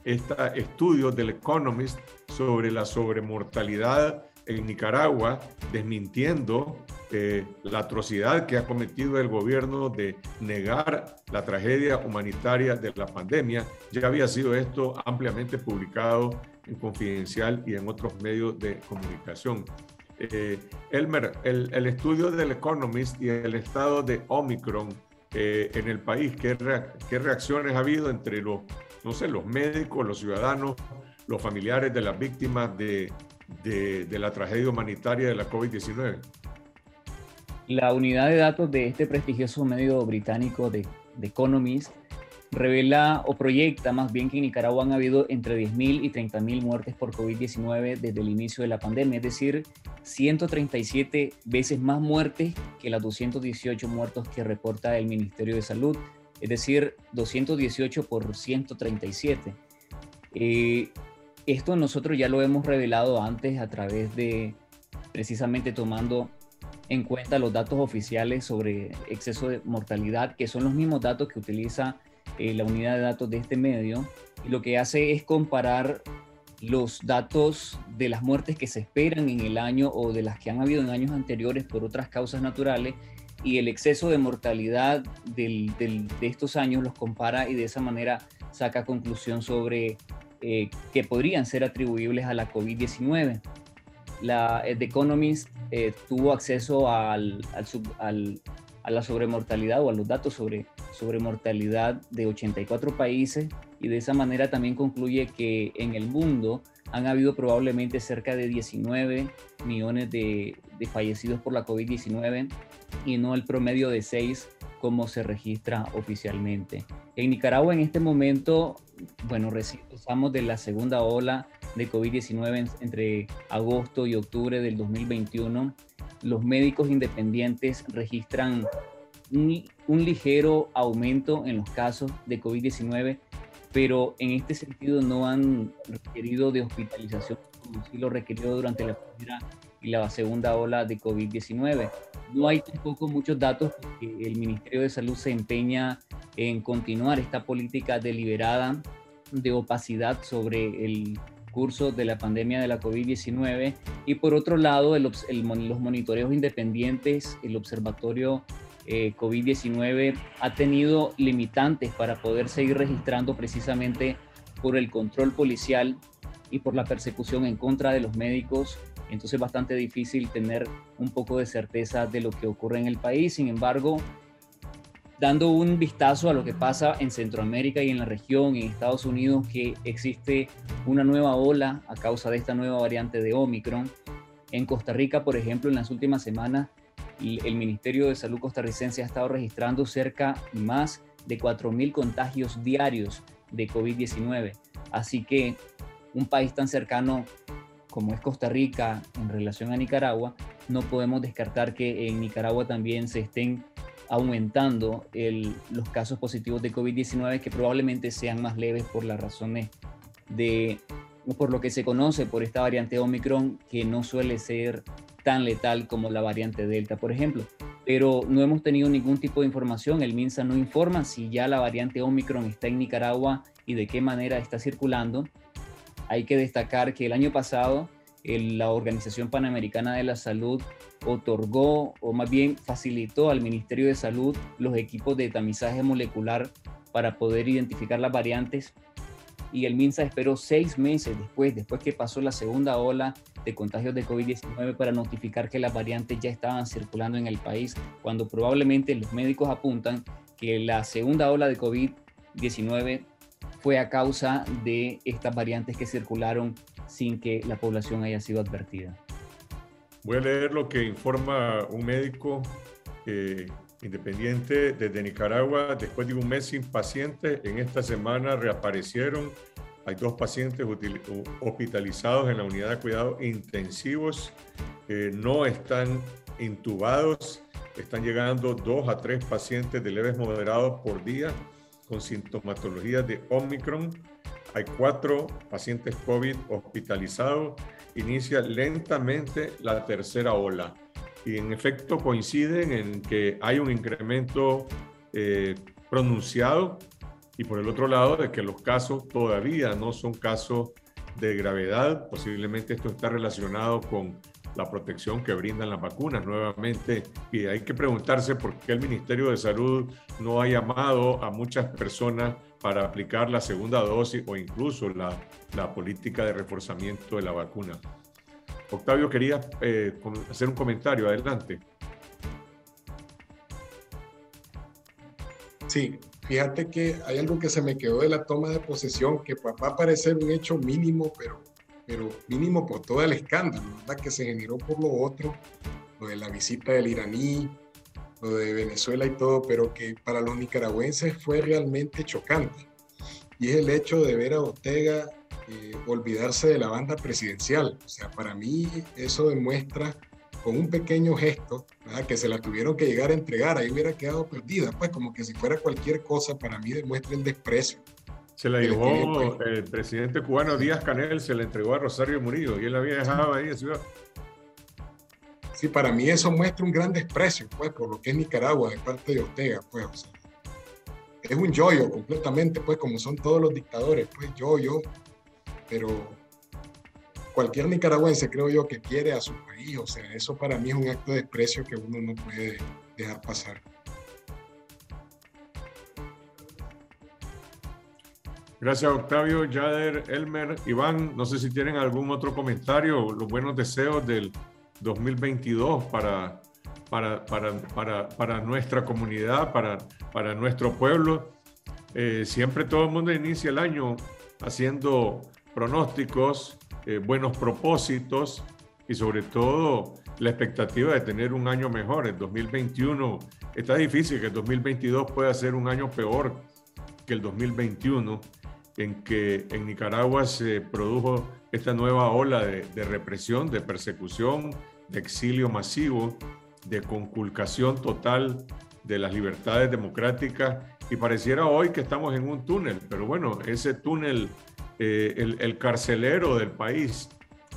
este estudio del Economist sobre la sobremortalidad en Nicaragua, desmintiendo eh, la atrocidad que ha cometido el gobierno de negar la tragedia humanitaria de la pandemia. Ya había sido esto ampliamente publicado en Confidencial y en otros medios de comunicación. Eh, Elmer, el, el, estudio del Economist y el estado de Omicron eh, en el país, ¿qué, ¿qué, reacciones ha habido entre los, no sé, los médicos, los ciudadanos, los familiares de las víctimas de la tragedia humanitaria de la COVID-19? La unidad de datos de este prestigioso medio británico de, de Economist revela o proyecta más bien que en Nicaragua han habido entre 10.000 y 30.000 muertes por COVID-19 desde el inicio de la pandemia, es decir, 137 veces más muertes que las 218 muertos que reporta el Ministerio de Salud, es decir, 218 por 137. Eh, esto nosotros ya lo hemos revelado antes a través de precisamente tomando en cuenta los datos oficiales sobre exceso de mortalidad, que son los mismos datos que utiliza eh, la unidad de datos de este medio. Y lo que hace es comparar los datos de las muertes que se esperan en el año o de las que han habido en años anteriores por otras causas naturales y el exceso de mortalidad de estos años los compara y de esa manera saca conclusión sobre eh, que podrían ser atribuibles a la COVID-19 la, The Economist eh, tuvo acceso al, a la sobremortalidad o a los datos sobre, sobre mortalidad de 84 países y de esa manera también concluye que en el mundo han habido probablemente cerca de 19 millones de, de fallecidos por la COVID-19 y no el promedio de 6 como se registra oficialmente. En Nicaragua en este momento, bueno, estamos de la segunda ola de COVID-19 entre agosto y octubre del 2021, los médicos independientes registran un, ligero aumento en los casos de COVID-19, pero en este sentido no han requerido de hospitalización como sí lo requirió durante la primera y la segunda ola de COVID-19. No hay tampoco muchos datos porque el Ministerio de Salud se empeña en continuar esta política deliberada de opacidad sobre el curso de la pandemia de la COVID-19 y por otro lado los monitoreos independientes, el observatorio eh, COVID-19 ha tenido limitantes para poder seguir registrando precisamente por el control policial y por la persecución en contra de los médicos. Entonces es bastante difícil tener un poco de certeza de lo que ocurre en el país. Sin embargo, dando un vistazo a lo que pasa en Centroamérica y en la región, en Estados Unidos, que existe una nueva ola a causa de esta nueva variante de Omicron. En Costa Rica, por ejemplo, en las últimas semanas, el Ministerio de Salud costarricense ha estado registrando cerca más de 4.000 contagios diarios de COVID-19. Así que un país tan cercano como es Costa Rica en relación a Nicaragua, no podemos descartar que en Nicaragua también se estén aumentando el, los casos positivos de COVID-19 que probablemente sean más leves por las razones de, por lo que se conoce por esta variante Omicron, que no suele ser tan letal como la variante Delta, por ejemplo. Pero no hemos tenido ningún tipo de información. El MINSA no informa si ya la variante Omicron está en Nicaragua y de qué manera está circulando. Hay que destacar que el año pasado la Organización Panamericana de la Salud otorgó o más bien facilitó al Ministerio de Salud los equipos de tamizaje molecular para poder identificar las variantes. Y el MINSA esperó seis meses después, después que pasó la segunda ola de contagios de COVID-19 para notificar que las variantes ya estaban circulando en el país, cuando probablemente los médicos apuntan que la segunda ola de COVID-19 fue a causa de estas variantes que circularon sin que la población haya sido advertida. Voy a leer lo que informa un médico eh, independiente desde Nicaragua. Después de un mes sin pacientes, en esta semana reaparecieron. Hay dos pacientes hospitalizados en la unidad de cuidados intensivos. Eh, no están intubados. Están llegando dos a tres pacientes de leves moderados por día con sintomatología de Omicron. Hay cuatro pacientes COVID hospitalizados. Inicia lentamente la tercera ola. Y en efecto coinciden en que hay un incremento eh, pronunciado y por el otro lado de que los casos todavía no son casos de gravedad. Posiblemente esto está relacionado con la protección que brindan las vacunas nuevamente. Y hay que preguntarse por qué el Ministerio de Salud no ha llamado a muchas personas para aplicar la segunda dosis o incluso la, la política de reforzamiento de la vacuna. Octavio, quería eh, hacer un comentario. Adelante. Sí, fíjate que hay algo que se me quedó de la toma de posesión que va a parecer un hecho mínimo, pero, pero mínimo por todo el escándalo ¿verdad? que se generó por lo otro, lo de la visita del iraní, lo de Venezuela y todo, pero que para los nicaragüenses fue realmente chocante. Y es el hecho de ver a Ortega eh, olvidarse de la banda presidencial. O sea, para mí eso demuestra con un pequeño gesto, que se la tuvieron que llegar a entregar, ahí hubiera quedado perdida, pues como que si fuera cualquier cosa, para mí demuestra el desprecio. Se la llevó pues. el presidente cubano Díaz Canel, se la entregó a Rosario Murillo y él la había dejado ahí en ciudad. Sí, para mí eso muestra un gran desprecio, pues, por lo que es Nicaragua de parte de Ortega, pues, es un yoyo completamente, pues, como son todos los dictadores, pues, yo, yo, pero cualquier nicaragüense creo yo que quiere a su país, o sea, eso para mí es un acto de desprecio que uno no puede dejar pasar. Gracias Octavio, Yader, Elmer, Iván, no sé si tienen algún otro comentario, los buenos deseos del 2022 para, para, para, para, para nuestra comunidad, para, para nuestro pueblo. Eh, siempre todo el mundo inicia el año haciendo pronósticos, eh, buenos propósitos y sobre todo la expectativa de tener un año mejor. El 2021 está difícil que el 2022 pueda ser un año peor que el 2021, en que en Nicaragua se produjo esta nueva ola de, represión, de persecución, de exilio masivo, de conculcación total de las libertades democráticas y pareciera hoy que estamos en un túnel, pero bueno, ese túnel eh, el, carcelero del país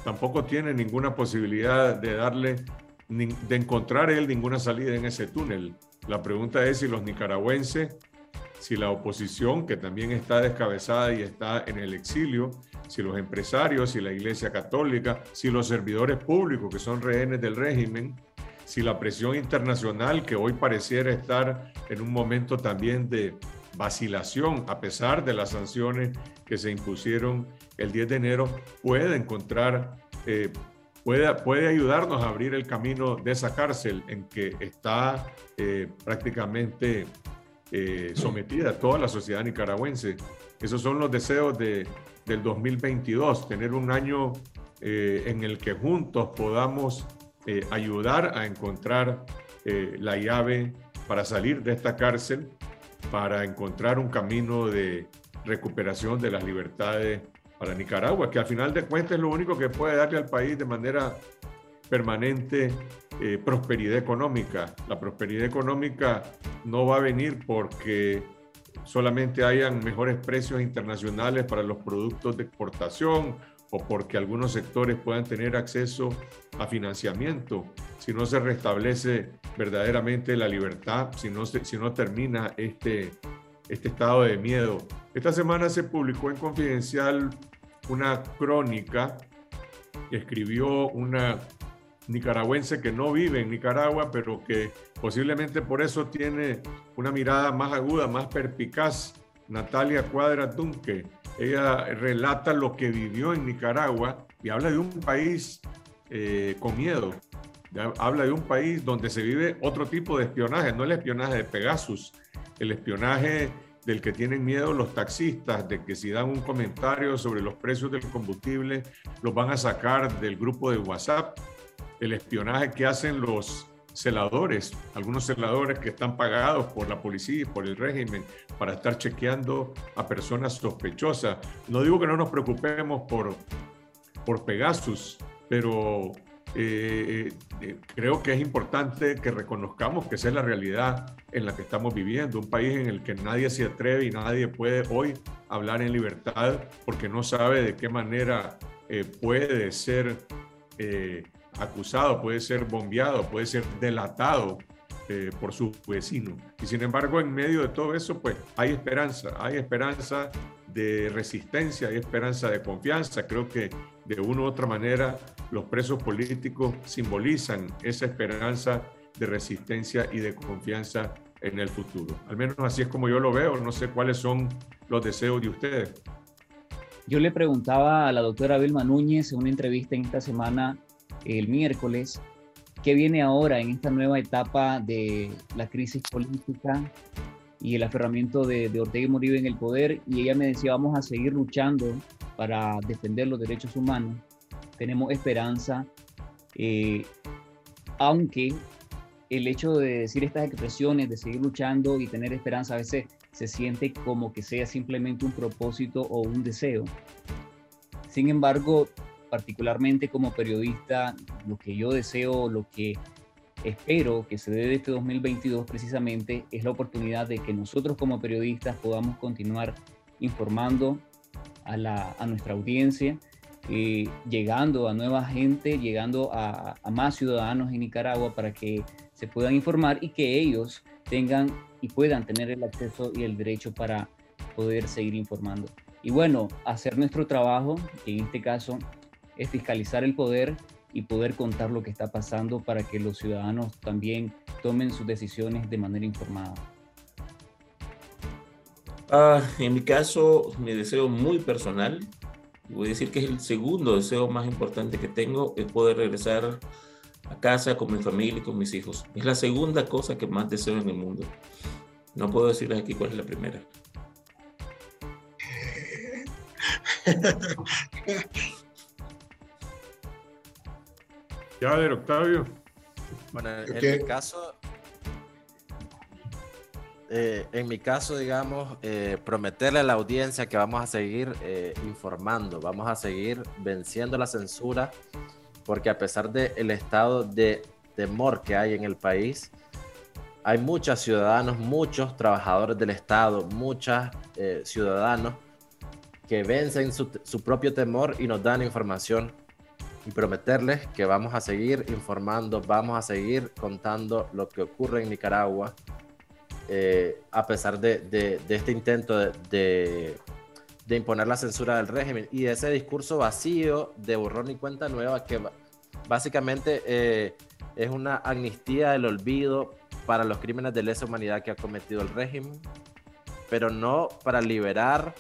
tampoco tiene ninguna posibilidad de darle, de encontrar él ninguna salida en ese túnel. La pregunta es si los nicaragüenses, si la oposición, que también está descabezada y está en el exilio, si los empresarios, si la Iglesia Católica, si los servidores públicos que son rehenes del régimen, si la presión internacional que hoy pareciera estar en un momento también de vacilación a pesar de las sanciones que se impusieron el 10 de enero, puede encontrar, eh, puede, puede ayudarnos a abrir el camino de esa cárcel en que está eh, prácticamente eh, sometida toda la sociedad nicaragüense. Esos son los deseos de, del 2022, tener un año en el que juntos podamos ayudar a encontrar la llave para salir de esta cárcel para encontrar un camino de recuperación de las libertades para Nicaragua, que al final de cuentas es lo único que puede darle al país de manera permanente eh, prosperidad económica. La prosperidad económica no va a venir porque solamente hayan mejores precios internacionales para los productos de exportación o porque algunos sectores puedan tener acceso a financiamiento, si no se restablece verdaderamente la libertad, si no, si no termina este, este estado de miedo. Esta semana se publicó en Confidencial una crónica que escribió una nicaragüense que no vive en Nicaragua, pero que posiblemente por eso tiene una mirada más aguda, más perpicaz, Natalia Cuadra Dunque, ella relata lo que vivió en Nicaragua y habla de un país eh, con miedo. Habla de un país donde se vive otro tipo de espionaje, no el espionaje de Pegasus, el espionaje del que tienen miedo los taxistas, de que si dan un comentario sobre los precios del combustible, los van a sacar del grupo de WhatsApp, el espionaje que hacen los celadores, algunos celadores que están pagados por la policía y por el régimen para estar chequeando a personas sospechosas. No digo que no nos preocupemos por, por Pegasus, pero eh, eh, creo que es importante que reconozcamos que esa es la realidad en la que estamos viviendo, un país en el que nadie se atreve y nadie puede hoy hablar en libertad porque no sabe de qué manera eh, puede ser acusado, puede ser bombeado, puede ser delatado eh, por su vecino. Y sin embargo, en medio de todo eso, pues hay esperanza, hay esperanza de resistencia, hay esperanza de confianza. Creo que de una u otra manera los presos políticos simbolizan esa esperanza de resistencia y de confianza en el futuro. Al menos así es como yo lo veo. No sé cuáles son los deseos de ustedes. Yo le preguntaba a la doctora Vilma Núñez en una entrevista en esta semana, el miércoles, qué viene ahora en esta nueva etapa de la crisis política y el aferramiento de, Ortega y Moribe en el poder. Y ella me decía, vamos a seguir luchando para defender los derechos humanos. Tenemos esperanza, eh, aunque el hecho de decir estas expresiones, de seguir luchando y tener esperanza, a veces se siente como que sea simplemente un propósito o un deseo. Sin embargo, particularmente como periodista, lo que yo deseo, lo que espero que se dé de este 2022 precisamente es la oportunidad de que nosotros como periodistas podamos continuar informando a, la, a nuestra audiencia, eh, llegando a nueva gente, llegando a, a más ciudadanos en Nicaragua para que se puedan informar y que ellos tengan y puedan tener el acceso y el derecho para poder seguir informando. Y bueno, hacer nuestro trabajo, que en este caso es fiscalizar el poder y poder contar lo que está pasando para que los ciudadanos también tomen sus decisiones de manera informada. Ah, en mi caso, mi deseo muy personal, voy a decir que es el segundo deseo más importante que tengo, es poder regresar a casa con mi familia y con mis hijos. Es la segunda cosa que más deseo en el mundo. No puedo decirles aquí cuál es la primera. Ya, ver, Octavio. Bueno, en mi caso, eh, en mi caso, digamos, eh, prometerle a la audiencia que vamos a seguir eh, informando, vamos a seguir venciendo la censura porque a pesar del estado de temor que hay en el país, hay muchos ciudadanos, muchos trabajadores del Estado, muchos eh, ciudadanos que vencen su, su, propio temor y nos dan información y prometerles que vamos a seguir informando, vamos a seguir contando lo que ocurre en Nicaragua, eh, a pesar de, de, de este intento de, de imponer la censura del régimen y ese discurso vacío de borrón y cuenta nueva que básicamente eh, es una amnistía del olvido para los crímenes de lesa humanidad que ha cometido el régimen, pero no para liberar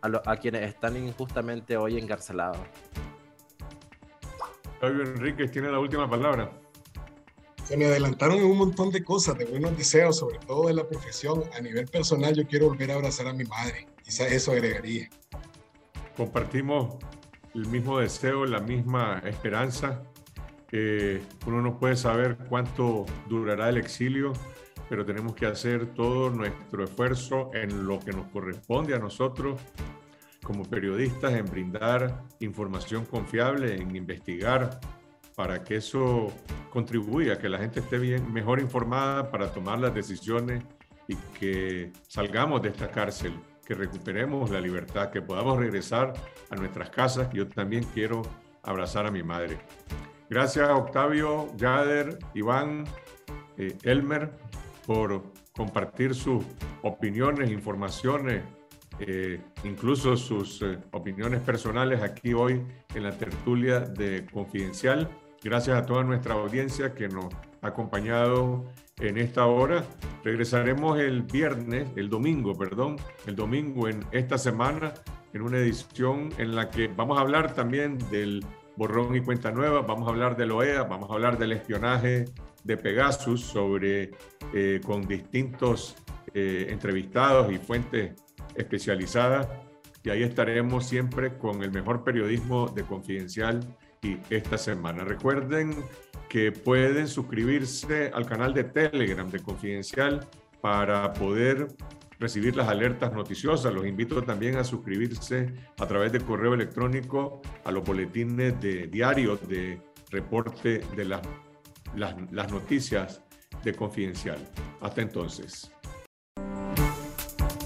a quienes están injustamente hoy encarcelados. Fabio Enríquez tiene la última palabra. Se me adelantaron un montón de cosas, de buenos deseos, sobre todo de la profesión. A nivel personal, yo quiero volver a abrazar a mi madre. Quizá eso agregaría. Compartimos el mismo deseo, la misma esperanza. Eh, uno no puede saber cuánto durará el exilio, pero tenemos que hacer todo nuestro esfuerzo en lo que nos corresponde a nosotros como periodistas, en brindar información confiable, en investigar, para que eso contribuya a que la gente esté bien, mejor informada para tomar las decisiones y que salgamos de esta cárcel, que recuperemos la libertad, que podamos regresar a nuestras casas. Yo también quiero abrazar a mi madre. Gracias Octavio, Jader, Iván, eh, Elmer por compartir sus opiniones, informaciones, eh, incluso sus eh, opiniones personales aquí hoy en la tertulia de Confidencial. Gracias a toda nuestra audiencia que nos ha acompañado en esta hora. Regresaremos el viernes, el domingo, perdón, el domingo en esta semana en una edición en la que vamos a hablar también del borrón y cuenta nueva, vamos a hablar del OEA, vamos a hablar del espionaje de Pegasus sobre eh, con distintos eh, entrevistados y fuentes especializadas y ahí estaremos siempre con el mejor periodismo de Confidencial y esta semana. Recuerden que pueden suscribirse al canal de Telegram de Confidencial para poder recibir las alertas noticiosas. Los invito también a suscribirse a través de correo electrónico a los boletines de diarios de reporte de las, las noticias de Confidencial. Hasta entonces.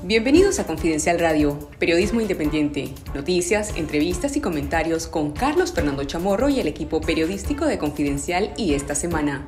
Bienvenidos a Confidencial Radio, periodismo independiente, noticias, entrevistas y comentarios con Carlos Fernando Chamorro y el equipo periodístico de Confidencial y esta semana.